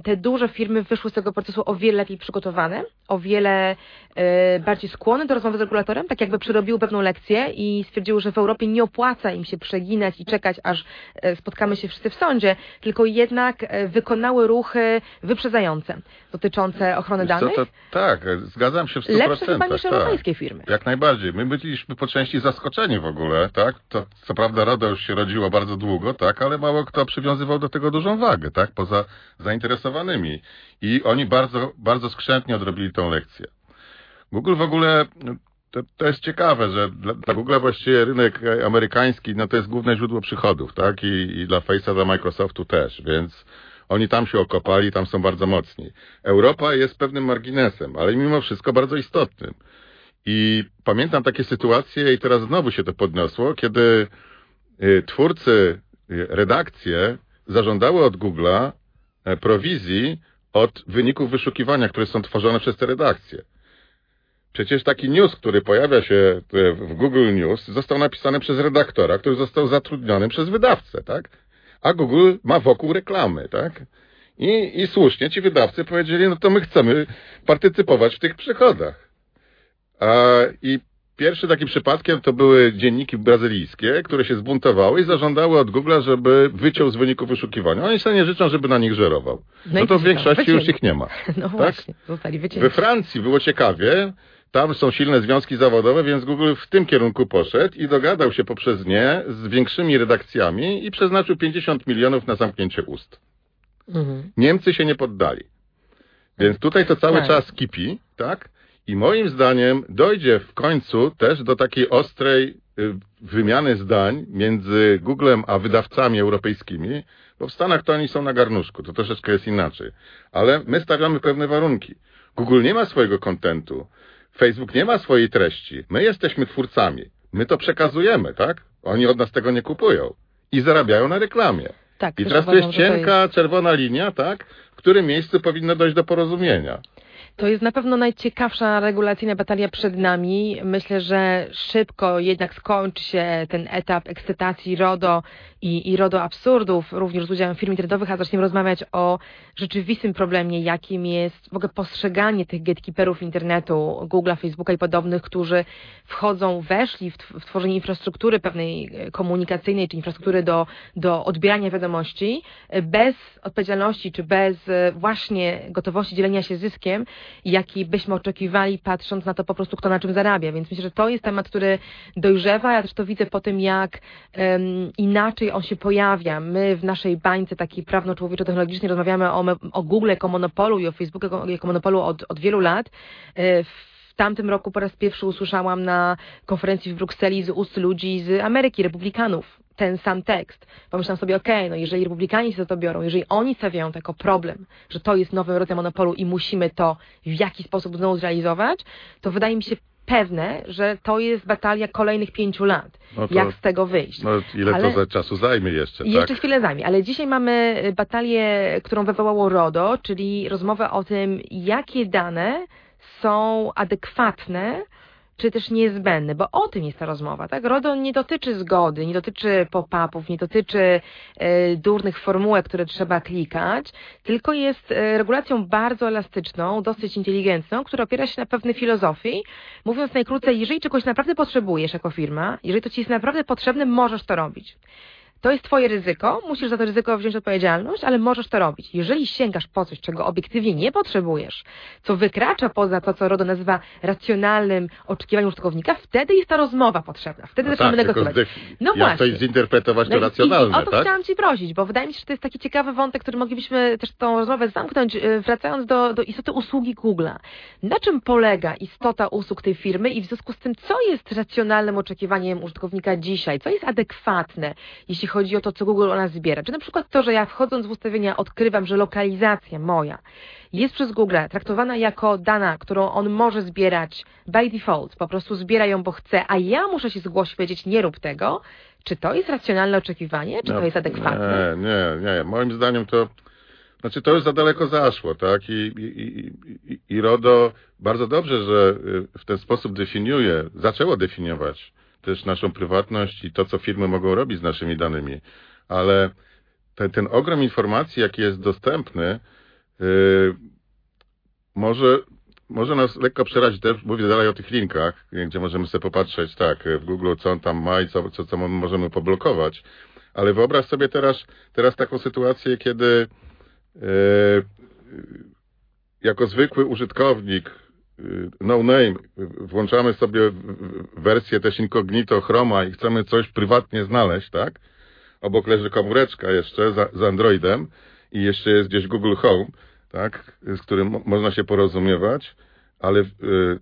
te duże firmy wyszły z tego procesu o wiele lepiej przygotowane, o wiele e, bardziej skłonne do rozmowy z regulatorem, tak jakby przerobiły pewną lekcję i stwierdziły, że w Europie nie opłaca im się przeginać i czekać, aż e, spotkamy się wszyscy w sądzie, tylko jednak e, wykonały ruchy wyprzedzające dotyczące ochrony danych. Co, to, tak, zgadzam się w 100%. Lepsze chyba niż tak, europejskie firmy. Jak najbardziej. My byliśmy po części zaskoczeni w ogóle, tak? To, co prawda RODO już się rodziło bardzo długo, tak? Ale mało kto przywiązywał do tego dużą wagę, tak? Poza zainteresowanymi. I oni bardzo, bardzo skrzętnie odrobili tą lekcję. Google w ogóle, to, to jest ciekawe, że dla, dla Google właściwie rynek amerykański, no to jest główne źródło przychodów, tak? I, i dla Face'a, dla Microsoftu też, więc oni tam się okopali, tam są bardzo mocni. Europa jest pewnym marginesem, ale mimo wszystko bardzo istotnym. I pamiętam takie sytuacje i teraz znowu się to podniosło, kiedy y, twórcy, y, redakcje zażądały od Google'a e, prowizji od wyników wyszukiwania, które są tworzone przez te redakcje. Przecież taki news, który pojawia się w Google News, został napisany przez redaktora, który został zatrudniony przez wydawcę, tak? A Google ma wokół reklamy, tak? I, I słusznie ci wydawcy powiedzieli, no to my chcemy partycypować w tych przychodach. I pierwszy takim przypadkiem to były dzienniki brazylijskie, które się zbuntowały i zażądały od Google'a, żeby wyciął z wyników wyszukiwania. Oni sobie nie życzą, żeby na nich żerował. No, no to w większości już ich nie ma. No tak? właśnie, zostali wycięci. We Francji było ciekawie, tam są silne związki zawodowe, więc Google w tym kierunku poszedł i dogadał się poprzez nie z większymi redakcjami i przeznaczył 50 milionów na zamknięcie ust. Mhm. Niemcy się nie poddali. Więc tutaj to cały Tak. czas kipi, tak? I moim zdaniem dojdzie w końcu też do takiej ostrej y, wymiany zdań między Googlem a wydawcami europejskimi, bo w Stanach to oni są na garnuszku, to troszeczkę jest inaczej. Ale my stawiamy pewne warunki. Google nie ma swojego kontentu, Facebook nie ma swojej treści. My jesteśmy twórcami. My to przekazujemy, tak? Oni od nas tego nie kupują. I zarabiają na reklamie. Tak, I teraz uważam, jest to cienka, czerwona linia, tak? W którym miejscu powinno dojść do porozumienia. To jest na pewno najciekawsza regulacyjna batalia przed nami. Myślę, że szybko jednak skończy się ten etap ekscytacji RODO i, i RODO absurdów, również z udziałem firm internetowych, a zaczniemy rozmawiać o rzeczywistym problemie, jakim jest w ogóle postrzeganie tych gatekeeperów internetu, Google'a, Facebooka i podobnych, którzy wchodzą, weszli w, w tworzenie infrastruktury pewnej e, komunikacyjnej, czy infrastruktury do, do odbierania wiadomości, e, bez odpowiedzialności, czy bez e, właśnie gotowości dzielenia się zyskiem, jaki byśmy oczekiwali, patrząc na to po prostu, kto na czym zarabia. Więc myślę, że to jest temat, który dojrzewa. Ja też to widzę po tym, jak em, inaczej on się pojawia. My w naszej bańce takiej prawno-człowieczo-technologicznej rozmawiamy o, o Google jako monopolu i o Facebooku jako, monopolu od, od wielu lat. E, W tamtym roku po raz pierwszy usłyszałam na konferencji w Brukseli z ust ludzi z Ameryki, republikanów, ten sam tekst. Pomyślałam sobie, okej, no jeżeli republikanie się za to biorą, jeżeli oni stawiają to jako problem, że to jest nowy rodzaj monopolu i musimy to w jakiś sposób znowu zrealizować, to wydaje mi się pewne, że to jest batalia kolejnych pięciu lat. No to- jak z tego wyjść. No ile Ale- to za czasu zajmie jeszcze, I tak? jeszcze chwilę zajmie, ale dzisiaj mamy y, batalię, którą wywołało RODO, czyli rozmowę o tym, jakie dane są adekwatne, czy też niezbędne, bo o tym jest ta rozmowa, tak? RODO nie dotyczy zgody, nie dotyczy pop-upów, nie dotyczy e, durnych formułek, które trzeba klikać, tylko jest e, regulacją bardzo elastyczną, dosyć inteligentną, która opiera się na pewnej filozofii. Mówiąc najkrócej, jeżeli czegoś naprawdę potrzebujesz jako firma, jeżeli to ci jest naprawdę potrzebne, możesz to robić. To jest twoje ryzyko, musisz za to ryzyko wziąć odpowiedzialność, ale możesz to robić. Jeżeli sięgasz po coś, czego obiektywnie nie potrzebujesz, co wykracza poza to, co RODO nazywa racjonalnym oczekiwaniem użytkownika, wtedy jest ta rozmowa potrzebna. Wtedy No zaczynamy tak, negocjować. No jak właśnie. to zinterpretować to No racjonalne, i, o to tak? chciałam Ci prosić, bo wydaje mi się, że to jest taki ciekawy wątek, który moglibyśmy też tą rozmowę zamknąć, e, wracając do, do istoty usługi Google'a. Na czym polega istota usług tej firmy i w związku z tym, co jest racjonalnym oczekiwaniem użytkownika dzisiaj, co jest adekwatne, jeśli chodzi o to, co Google o nas zbiera. Czy na przykład to, że ja wchodząc w ustawienia odkrywam, że lokalizacja moja jest przez Google traktowana jako dana, którą on może zbierać by default, po prostu zbiera ją, bo chce, a ja muszę się zgłosić, powiedzieć, nie rób tego, czy to jest racjonalne oczekiwanie, czy No, to jest adekwatne? Nie, nie, nie. Moim zdaniem to, znaczy to już za daleko zaszło, tak? I, i, i, i, RODO bardzo dobrze, że y, w ten sposób definiuje, zaczęło definiować też naszą prywatność i to, co firmy mogą robić z naszymi danymi. Ale ten, ten ogrom informacji, jaki jest dostępny, y, może, może nas lekko przerazić. Też mówię dalej o tych linkach, gdzie możemy sobie popatrzeć, tak, w Google, co on tam ma i co, co, co możemy poblokować. Ale wyobraź sobie teraz, teraz taką sytuację, kiedy e, jako zwykły użytkownik no name włączamy sobie wersję też incognito Chroma i chcemy coś prywatnie znaleźć, tak? Obok leży komóreczka jeszcze za, z Androidem i jeszcze jest gdzieś Google Home, tak? Z którym mo- można się porozumiewać, ale e,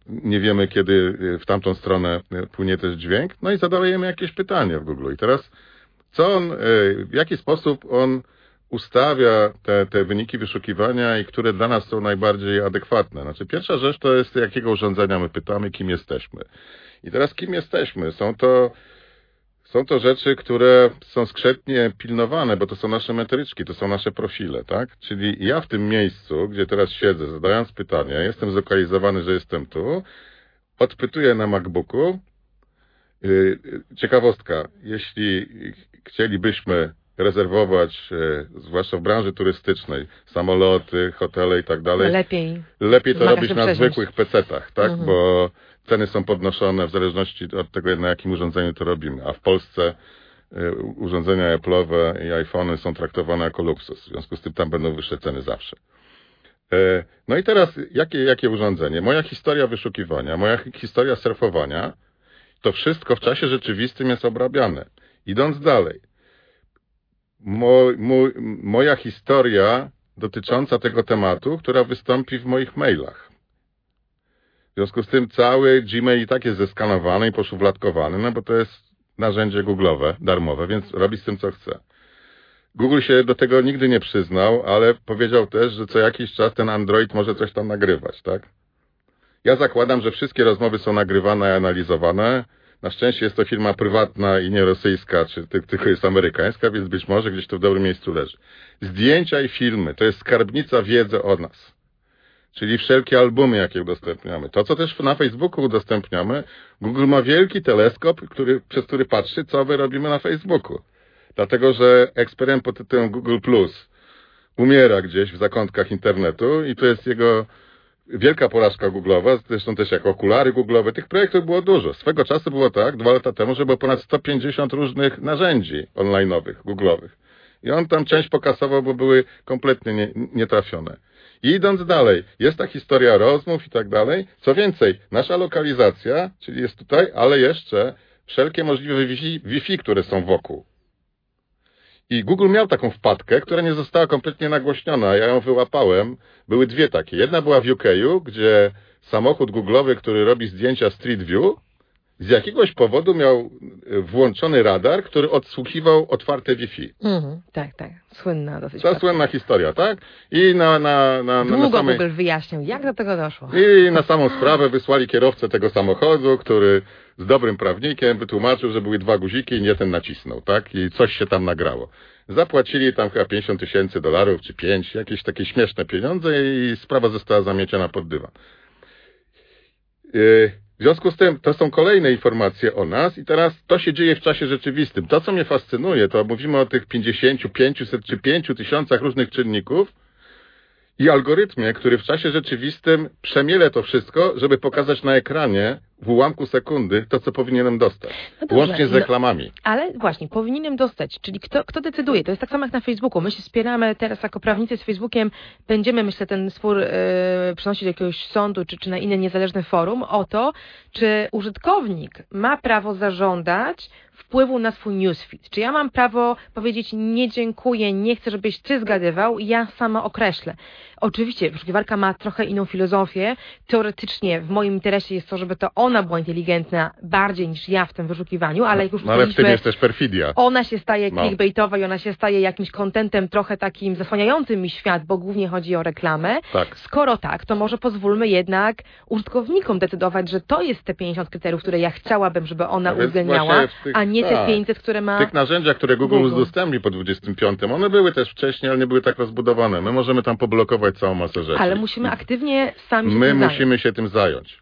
nie wiemy, kiedy w tamtą stronę płynie też dźwięk. No i zadajemy jakieś pytanie w Google. I teraz co on, w jaki sposób on ustawia te, te wyniki wyszukiwania i które dla nas są najbardziej adekwatne. Znaczy pierwsza rzecz to jest jakiego urządzenia my pytamy, kim jesteśmy. I teraz kim jesteśmy? Są to, są to rzeczy, które są skrzętnie pilnowane, bo to są nasze metryczki, to są nasze profile, tak? Czyli ja w tym miejscu, gdzie teraz siedzę, zadając pytanie, jestem zlokalizowany, że jestem tu, odpytuję na MacBooku, Y, Ciekawostka, jeśli chcielibyśmy rezerwować, e, zwłaszcza w branży turystycznej, samoloty, hotele i tak dalej, Lepiej. lepiej to robić na zwykłych PC-tach, tak? Mhm. Bo ceny są podnoszone w zależności od tego, na jakim urządzeniu to robimy. A w Polsce e, urządzenia Apple'owe i iPhony są traktowane jako luksus. W związku z tym tam będą wyższe ceny zawsze. E, No i teraz, jakie, jakie urządzenie? Moja historia wyszukiwania, moja hi- historia surfowania, to wszystko w czasie rzeczywistym jest obrabiane. Idąc dalej, moja historia dotycząca tego tematu, która wystąpi w moich mailach. W związku z tym cały Gmail i tak jest zeskanowany i poszufladkowany, no bo to jest narzędzie Google'owe, darmowe, więc robi z tym co chce. Google się do tego nigdy nie przyznał, ale powiedział też, że co jakiś czas ten Android może coś tam nagrywać, tak? Ja zakładam, że wszystkie rozmowy są nagrywane i analizowane. Na szczęście jest to firma prywatna i nie rosyjska, czy tylko jest amerykańska, więc być może gdzieś to w dobrym miejscu leży. Zdjęcia i filmy to jest skarbnica wiedzy o nas. Czyli wszelkie albumy, jakie udostępniamy. To, co też na Facebooku udostępniamy, Google ma wielki teleskop, który, przez który patrzy, co my robimy na Facebooku. Dlatego, że eksperyment pod tytułem Google Plus umiera gdzieś w zakątkach internetu i to jest jego wielka porażka Google'owa, zresztą też jak okulary Google'owe. Tych projektów było dużo. Swego czasu było tak, dwa lata temu, że było ponad 150 różnych narzędzi online'owych, Google'owych. I on tam część pokasował, bo były kompletnie nie, nietrafione. I idąc dalej, jest ta historia rozmów i tak dalej. Co więcej, nasza lokalizacja, czyli jest tutaj, ale jeszcze wszelkie możliwe Wi-Fi, Wi-Fi które są wokół. I Google miał taką wpadkę, która nie została kompletnie nagłośniona. Ja ją wyłapałem. Były dwie takie. Jedna była w UK, gdzie samochód Google'owy, który robi zdjęcia Street View, z jakiegoś powodu miał e, włączony radar, który odsłuchiwał otwarte Wi-Fi. Mhm, tak, tak. Słynna dosyć. To słynna historia, tak? I na, na, na, Długo na samej... Google wyjaśnił, jak do tego doszło. I na samą sprawę wysłali kierowcę tego samochodu, który z dobrym prawnikiem wytłumaczył, że były dwa guziki i nie ten nacisnął, tak? I coś się tam nagrało. Zapłacili tam chyba 50 tysięcy dolarów, czy 5, jakieś takie śmieszne pieniądze i sprawa została zamieciona pod dywan. Yy, w związku z tym to są kolejne informacje o nas i teraz to się dzieje w czasie rzeczywistym. To, co mnie fascynuje, to mówimy o tych 50, 500 czy 5 tysiącach różnych czynników, i algorytmie, który w czasie rzeczywistym przemiele to wszystko, żeby pokazać na ekranie w ułamku sekundy to, co powinienem dostać. No dobrze, łącznie z no, reklamami. No, ale właśnie, powinienem dostać, czyli kto, kto decyduje? To jest tak samo jak na Facebooku. My się spieramy teraz jako prawnicy z Facebookiem, będziemy, myślę, ten spór yy, przenosić do jakiegoś sądu, czy, czy na inne niezależne forum o to, czy użytkownik ma prawo zażądać wpływu na swój newsfeed. Czy ja mam prawo powiedzieć nie dziękuję, nie chcę, żebyś ty zgadywał, ja sama określę. Oczywiście wyszukiwarka ma trochę inną filozofię. Teoretycznie w moim interesie jest to, żeby to ona była inteligentna bardziej niż ja w tym wyszukiwaniu, ale jak już no, ale w tym jest też perfidia. Ona się staje no. clickbaitowa i ona się staje jakimś kontentem trochę takim zasłaniającym mi świat, bo głównie chodzi o reklamę. Tak. Skoro tak, to może pozwólmy jednak użytkownikom decydować, że to jest te 50 kryteriów, które ja chciałabym, żeby ona no uwzględniała, tych, a nie tak, te 500, które ma... Tych narzędziach, które Google, Google udostępnił po 25, one były też wcześniej, ale nie były tak rozbudowane. My możemy tam poblokować całą masę rzeczy. Ale musimy aktywnie sami się My tym musimy się tym zająć.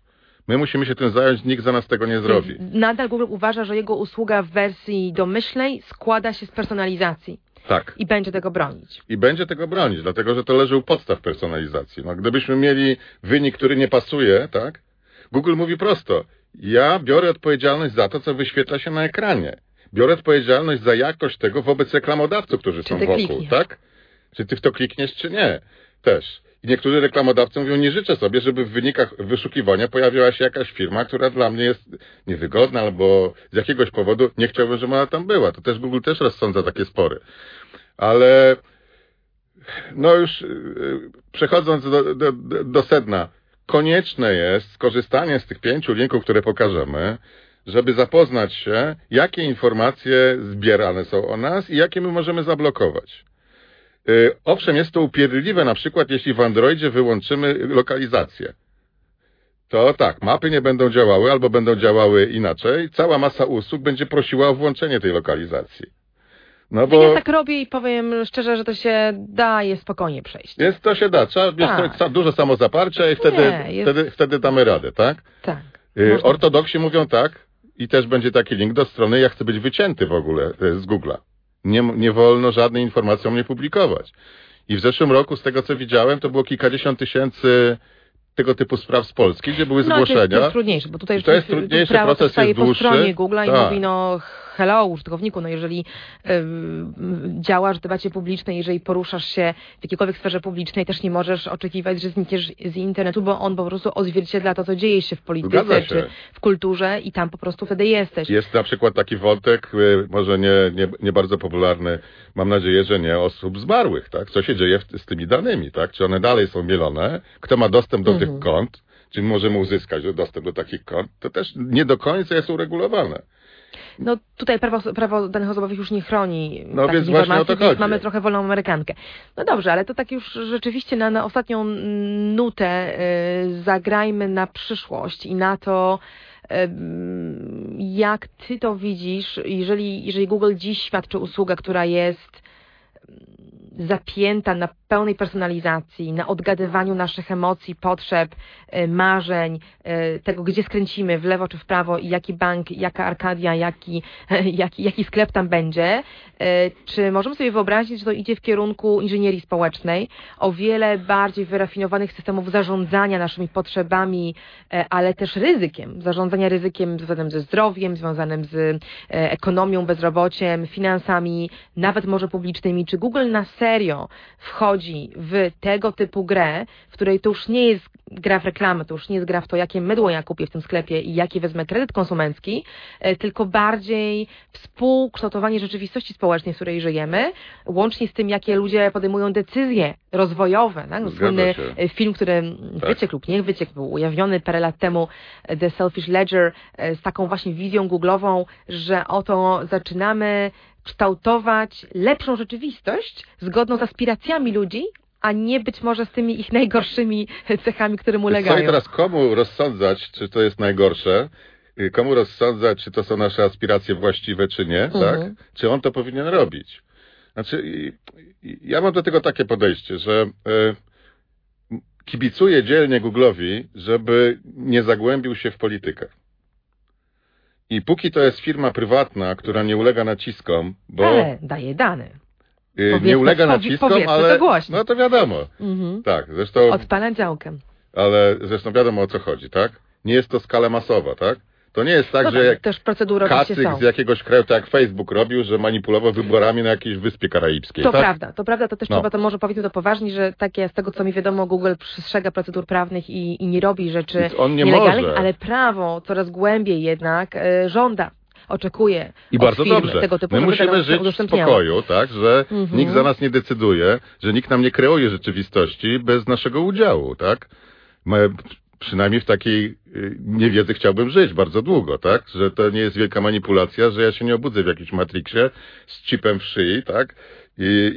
My musimy się tym zająć, nikt za nas tego nie zrobi. Nadal Google uważa, że jego usługa w wersji domyślnej składa się z personalizacji. Tak. I będzie tego bronić. I będzie tego bronić, dlatego że to leży u podstaw personalizacji. No, gdybyśmy mieli wynik, który nie pasuje, tak? Google mówi prosto. Ja biorę odpowiedzialność za to, co wyświetla się na ekranie. Biorę odpowiedzialność za jakość tego wobec reklamodawców, którzy czy są wokół, klikniesz. tak? Czy ty w to klikniesz, czy nie. Też. I niektórzy reklamodawcy mówią, nie życzę sobie, żeby w wynikach wyszukiwania pojawiła się jakaś firma, która dla mnie jest niewygodna albo z jakiegoś powodu nie chciałbym, żeby ona tam była. To też Google też rozsądza takie spory. Ale no już y, przechodząc do, do, do sedna, konieczne jest skorzystanie z tych pięciu linków, które pokażemy, żeby zapoznać się, jakie informacje zbierane są o nas i jakie my możemy zablokować. Y, owszem, jest to upierdliwe, na przykład jeśli w Androidzie wyłączymy lokalizację. To tak, mapy nie będą działały albo będą działały inaczej. Cała masa usług będzie prosiła o włączenie tej lokalizacji. No bo... Ja tak robię i powiem szczerze, że to się daje spokojnie przejść. Jest, to się da. Trzeba mieć tak. dużo samozaparcia i wtedy, nie, jest... wtedy, wtedy damy radę, tak? Tak. Y, ortodoksi mówią tak i też będzie taki link do strony, ja chcę być wycięty w ogóle y, z Google'a nie, nie wolno żadnej informacji o mnie publikować. I w zeszłym roku, z tego co widziałem, to było kilkadziesiąt tysięcy tego typu spraw z Polski, gdzie były no, zgłoszenia. To jest, to jest trudniejsze, bo tutaj to jest trudniejsze, prawo proces staje jest po stronie Google'a i Tak. mówi, no hello użytkowniku, no jeżeli y, działasz w debacie publicznej, jeżeli poruszasz się w jakiejkolwiek sferze publicznej, też nie możesz oczekiwać, że znikniesz z internetu, bo on po prostu odzwierciedla to, co dzieje się w polityce się. czy w kulturze i tam po prostu wtedy jesteś. Jest na przykład taki wątek, y, może nie, nie, nie bardzo popularny, mam nadzieję, że nie, osób zmarłych, tak? Co się dzieje z tymi danymi, tak? Czy one dalej są mielone? Kto ma dostęp do Mhm. tych kont? Czy możemy uzyskać dostęp do takich kont? To też nie do końca jest uregulowane. No tutaj prawo, prawo danych osobowych już nie chroni No takich więc właśnie o informacji, to więc chodzi. mamy trochę wolną amerykankę. No dobrze, ale to tak już rzeczywiście na, na ostatnią nutę y, zagrajmy na przyszłość i na to, jak ty to widzisz, jeżeli, jeżeli Google dziś świadczy usługę, która jest zapięta na pełnej personalizacji, na odgadywaniu naszych emocji, potrzeb, y, marzeń, y, tego, gdzie skręcimy, w lewo czy w prawo i jaki bank, jaka Arkadia, jaki, jaki, jaki sklep tam będzie. Y, Czy możemy sobie wyobrazić, że to idzie w kierunku inżynierii społecznej, o wiele bardziej wyrafinowanych systemów zarządzania naszymi potrzebami, e, ale też ryzykiem, zarządzania ryzykiem związanym ze zdrowiem, związanym z e, ekonomią, bezrobociem, finansami, nawet może publicznymi. Czy Google na serio wchodzi w tego typu grę, w której to już nie jest gra w reklamę, to już nie jest gra w to, jakie mydło ja kupię w tym sklepie i jaki wezmę kredyt konsumencki, e, tylko bardziej współkształtowanie rzeczywistości społecznej, w której żyjemy, łącznie z tym, jakie ludzie podejmują decyzje rozwojowe. Tak? No, Słynny e, film, który Tak. wyciekł lub nie wyciekł, był ujawniony parę lat temu, e, The Selfish Ledger, z taką właśnie wizją googlową, że oto zaczynamy kształtować lepszą rzeczywistość zgodną z aspiracjami ludzi, a nie być może z tymi ich najgorszymi cechami, którym Co i ulegają. teraz komu rozsądzać, czy to jest najgorsze? Y, Komu rozsądzać, czy to są nasze aspiracje właściwe, czy nie, Mhm. tak? Czy on to powinien robić? Znaczy, ja mam do tego takie podejście, że y, kibicuję dzielnie Google'owi, żeby nie zagłębił się w politykę. I póki to jest firma prywatna, która nie ulega naciskom, bo Ale daje dane. y, powiedzmy- nie ulega naciskom, powiedzmy ale to głośno. no to wiadomo. Mhm. Tak, zresztą Odpala działkę. ale zresztą wiadomo o co chodzi, tak? Nie jest to skala masowa, tak? To nie jest tak, no że tak, jak też procedury kacyk są. z jakiegoś kraju, tak jak Facebook robił, że manipulował wyborami na jakiejś wyspie karaibskiej, To tak? prawda, to prawda, to też No. trzeba to może powiedzmy to poważnie, że takie z tego co mi wiadomo Google przestrzega procedur prawnych i, i nie robi rzeczy Więc on nie nielegalnych, może. ale prawo coraz głębiej jednak żąda, oczekuje I bardzo firm dobrze. tego typu, My musimy żyć w spokoju, tak? Że Mhm. nikt za nas nie decyduje, że nikt nam nie kreuje rzeczywistości bez naszego udziału, tak? My, przynajmniej w takiej y, niewiedzy chciałbym żyć bardzo długo, tak? Że to nie jest wielka manipulacja, że ja się nie obudzę w jakimś Matrixie z chipem w szyi, tak? I,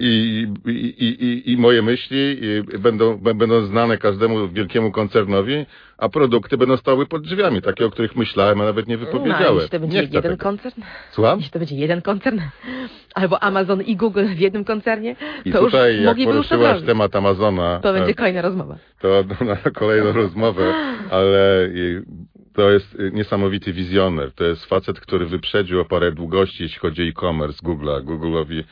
i, i, i, moje myśli będą, będą znane każdemu wielkiemu koncernowi, a produkty będą stały pod drzwiami, takie, o których myślałem, a nawet nie No, wypowiedziałem. jeśli to będzie nie jeden tego. koncern, Słucham? jeśli to będzie jeden koncern, albo Amazon i Google w jednym koncernie, I to tutaj, już jak już poruszyłaś temat Amazona, To będzie e, kolejna rozmowa. to na kolejną rozmowę, ale to jest niesamowity wizjoner. To jest facet, który wyprzedził o parę długości, jeśli chodzi o e-commerce Google'a. Google'owi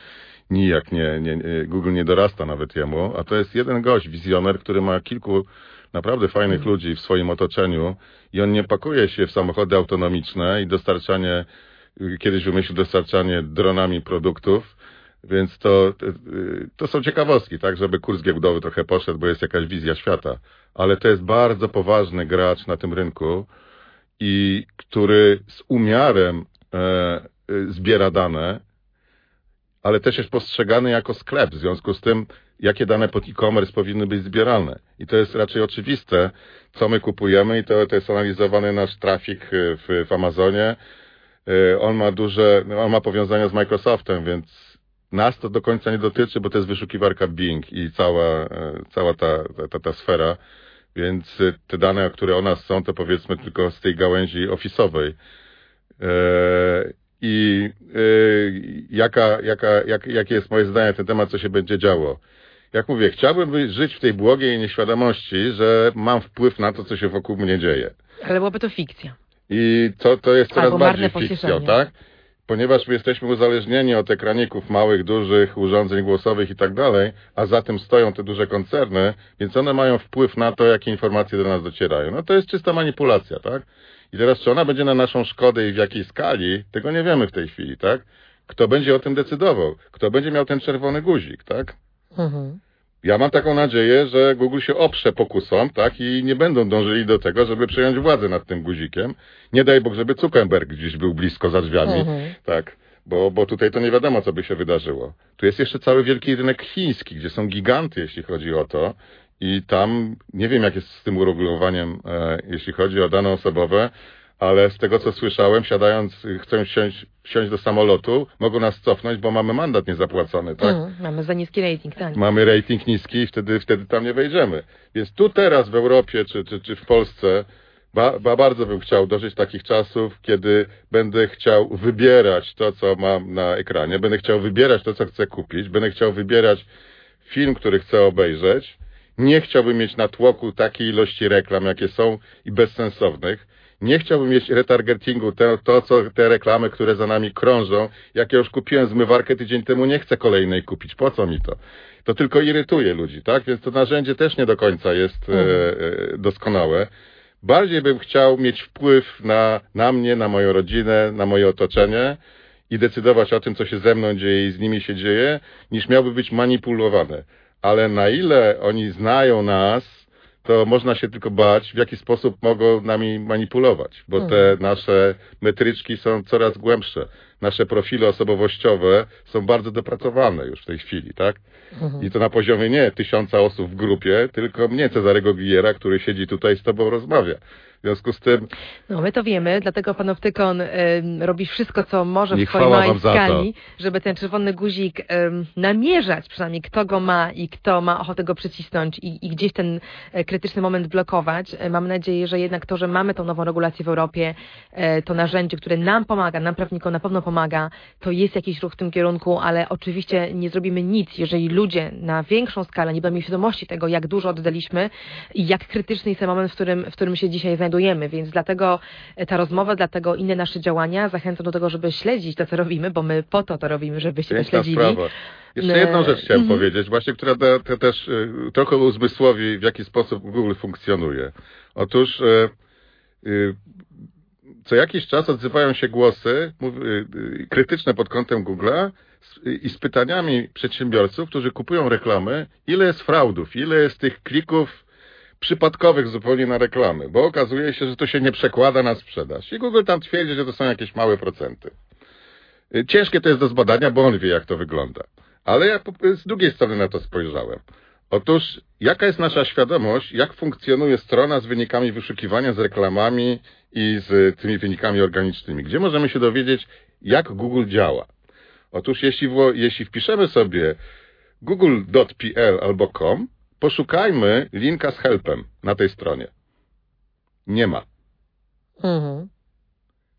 nijak nie, nie, nie- Google nie dorasta nawet jemu, a to jest jeden gość, wizjoner, który ma kilku naprawdę fajnych ludzi w swoim otoczeniu i on nie pakuje się w samochody autonomiczne i dostarczanie, kiedyś wymyślił dostarczanie dronami produktów, więc to, to, są ciekawostki, tak, żeby kurs giełdowy trochę poszedł, bo jest jakaś wizja świata. Ale to jest bardzo poważny gracz na tym rynku i który z umiarem e, y, zbiera dane, ale też jest postrzegany jako sklep, w związku z tym, jakie dane pod e-commerce powinny być zbierane. I to jest raczej oczywiste, co my kupujemy i to, to jest analizowany nasz trafik y, w, w Amazonie. Y, On ma duże, on ma powiązania z Microsoftem, więc nas to do końca nie dotyczy, bo to jest wyszukiwarka Bing i cała, e, cała ta, ta, ta, sfera. Więc y, te dane, które o nas są, to powiedzmy tylko z tej gałęzi ofisowej. E, I y, jaka, jaka, jak, jakie jest moje zdanie na ten temat, co się będzie działo? Jak mówię, chciałbym żyć w tej błogiej nieświadomości, że mam wpływ na to, co się wokół mnie dzieje. Ale byłaby to fikcja. I to, to jest coraz bardziej fikcją, tak? Ponieważ my jesteśmy uzależnieni od ekraników małych, dużych, urządzeń głosowych i tak dalej, a za tym stoją te duże koncerny, więc one mają wpływ na to, jakie informacje do nas docierają. No to jest czysta manipulacja, tak? I teraz, czy ona będzie na naszą szkodę i w jakiej skali, tego nie wiemy w tej chwili, tak? Kto będzie o tym decydował? Kto będzie miał ten czerwony guzik, tak? Mhm. Ja mam taką nadzieję, że Google się oprze pokusom, tak, i nie będą dążyli do tego, żeby przejąć władzę nad tym guzikiem. Nie daj Bóg, żeby Zuckerberg gdzieś był blisko za drzwiami, mhm. tak, bo, bo tutaj to nie wiadomo, co by się wydarzyło. Tu jest jeszcze cały wielki rynek chiński, gdzie są giganty, jeśli chodzi o to, i tam nie wiem, jak jest z tym uregulowaniem, e, jeśli chodzi o dane osobowe, ale z tego co słyszałem, siadając, chcą wsiąść, wsiąść do samolotu, mogą nas cofnąć, bo mamy mandat niezapłacony, tak? Mm, mamy za niski rating, tak. Mamy rating niski i wtedy, wtedy tam nie wejdziemy. Więc tu teraz w Europie czy, czy, czy w Polsce ba, ba, bardzo bym chciał dożyć takich czasów, kiedy będę chciał wybierać to, co mam na ekranie, będę chciał wybierać to, co chcę kupić, będę chciał wybierać film, który chcę obejrzeć, nie chciałbym mieć na tłoku takiej ilości reklam, jakie są i bezsensownych. Nie chciałbym mieć retargetingu, te, to, co te reklamy, które za nami krążą. Jak ja już kupiłem zmywarkę tydzień temu, nie chcę kolejnej kupić. Po co mi to? To tylko irytuje ludzi, tak? Więc to narzędzie też nie do końca jest mhm. e, doskonałe. Bardziej bym chciał mieć wpływ na, na mnie, na moją rodzinę, na moje otoczenie i decydować o tym, co się ze mną dzieje i z nimi się dzieje, niż miałby być manipulowany. Ale na ile oni znają nas, to można się tylko bać, w jaki sposób mogą nami manipulować, bo te mhm. nasze metryczki są coraz głębsze. Nasze profile osobowościowe są bardzo dopracowane już w tej chwili, tak? Mhm. I to na poziomie nie tysiąca osób w grupie, tylko mnie, Cezarego Giera, który siedzi tutaj z tobą rozmawia. W związku z tym... No my to wiemy, dlatego Panoptykon y, robi wszystko, co może w swojej skali, żeby ten czerwony guzik y, namierzać przynajmniej, kto go ma i kto ma ochotę go przycisnąć i, i gdzieś ten y, krytyczny moment blokować. Y, mam nadzieję, że jednak to, że mamy tą nową regulację w Europie, y, to narzędzie, które nam pomaga, nam prawnikom na pewno pomaga, to jest jakiś ruch w tym kierunku, ale oczywiście nie zrobimy nic, jeżeli ludzie na większą skalę nie będą mieli świadomości tego, jak dużo oddaliśmy i jak krytyczny jest ten moment, w którym, w którym się dzisiaj znajdujemy więc dlatego e, ta rozmowa, dlatego inne nasze działania zachęcam do tego, żeby śledzić to, co robimy, bo my po to to robimy, żebyście to śledzili. Sprawa. Jeszcze jedną rzecz chciałem mm -hmm. powiedzieć, właśnie, która te, te też y, trochę uzmysłowi, w jaki sposób Google funkcjonuje. Otóż y, y, co jakiś czas odzywają się głosy krytyczne pod kątem Google'a i z pytaniami przedsiębiorców, którzy kupują reklamy, ile jest fraudów, ile jest tych klików przypadkowych zupełnie na reklamy, bo okazuje się, że to się nie przekłada na sprzedaż. I Google tam twierdzi, że to są jakieś małe procenty. Y, ciężkie to jest do zbadania, bo on wie, jak to wygląda. Ale ja z drugiej strony na to spojrzałem. Otóż, jaka jest nasza świadomość, jak funkcjonuje strona z wynikami wyszukiwania, z reklamami i z tymi wynikami organicznymi? Gdzie możemy się dowiedzieć, jak Google działa? Otóż, jeśli, jeśli wpiszemy sobie google.pl albo com, Poszukajmy linka z helpem na tej stronie. Nie ma. Mhm.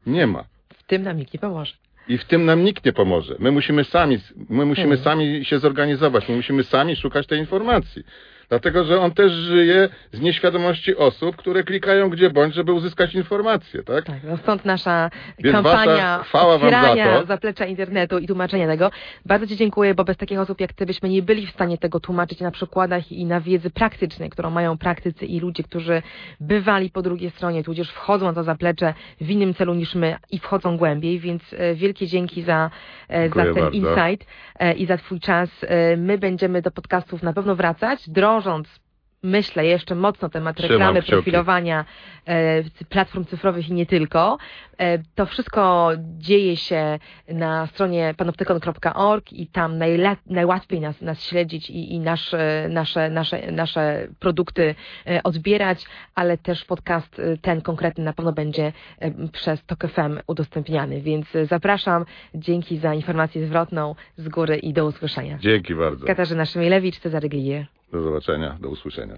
Nie ma. W tym nam nikt nie pomoże. I w tym nam nikt nie pomoże. My musimy sami, my musimy mhm. sami się zorganizować, my musimy sami szukać tej informacji. Dlatego, że on też żyje z nieświadomości osób, które klikają gdzie bądź, żeby uzyskać informacje, tak? Tak, no stąd nasza Więc kampania otwierania za zaplecza internetu i tłumaczenia tego. Bardzo Ci dziękuję, bo bez takich osób jak Ty byśmy nie byli w stanie tego tłumaczyć na przykładach i na wiedzy praktycznej, którą mają praktycy i ludzie, którzy bywali po drugiej stronie, tudzież wchodzą na to zaplecze w innym celu niż my i wchodzą głębiej, więc e, wielkie dzięki za, e, za ten bardzo. insight e, i za Twój czas. My będziemy do podcastów na pewno wracać, drążyć mnożąc myślę jeszcze mocno temat reklamy, profilowania e, platform cyfrowych i nie tylko. E, to wszystko dzieje się na stronie panoptykon.org i tam najłatwiej nas, nas śledzić i, i nasz, nasze, nasze, nasze produkty e, odbierać, ale też podcast e, ten konkretny na pewno będzie e, przez TOK FM udostępniany, więc zapraszam. Dzięki za informację zwrotną z góry i do usłyszenia. Dzięki bardzo. Katarzyna Szymilewicz, Cezary Glier. Do zobaczenia, do usłyszenia.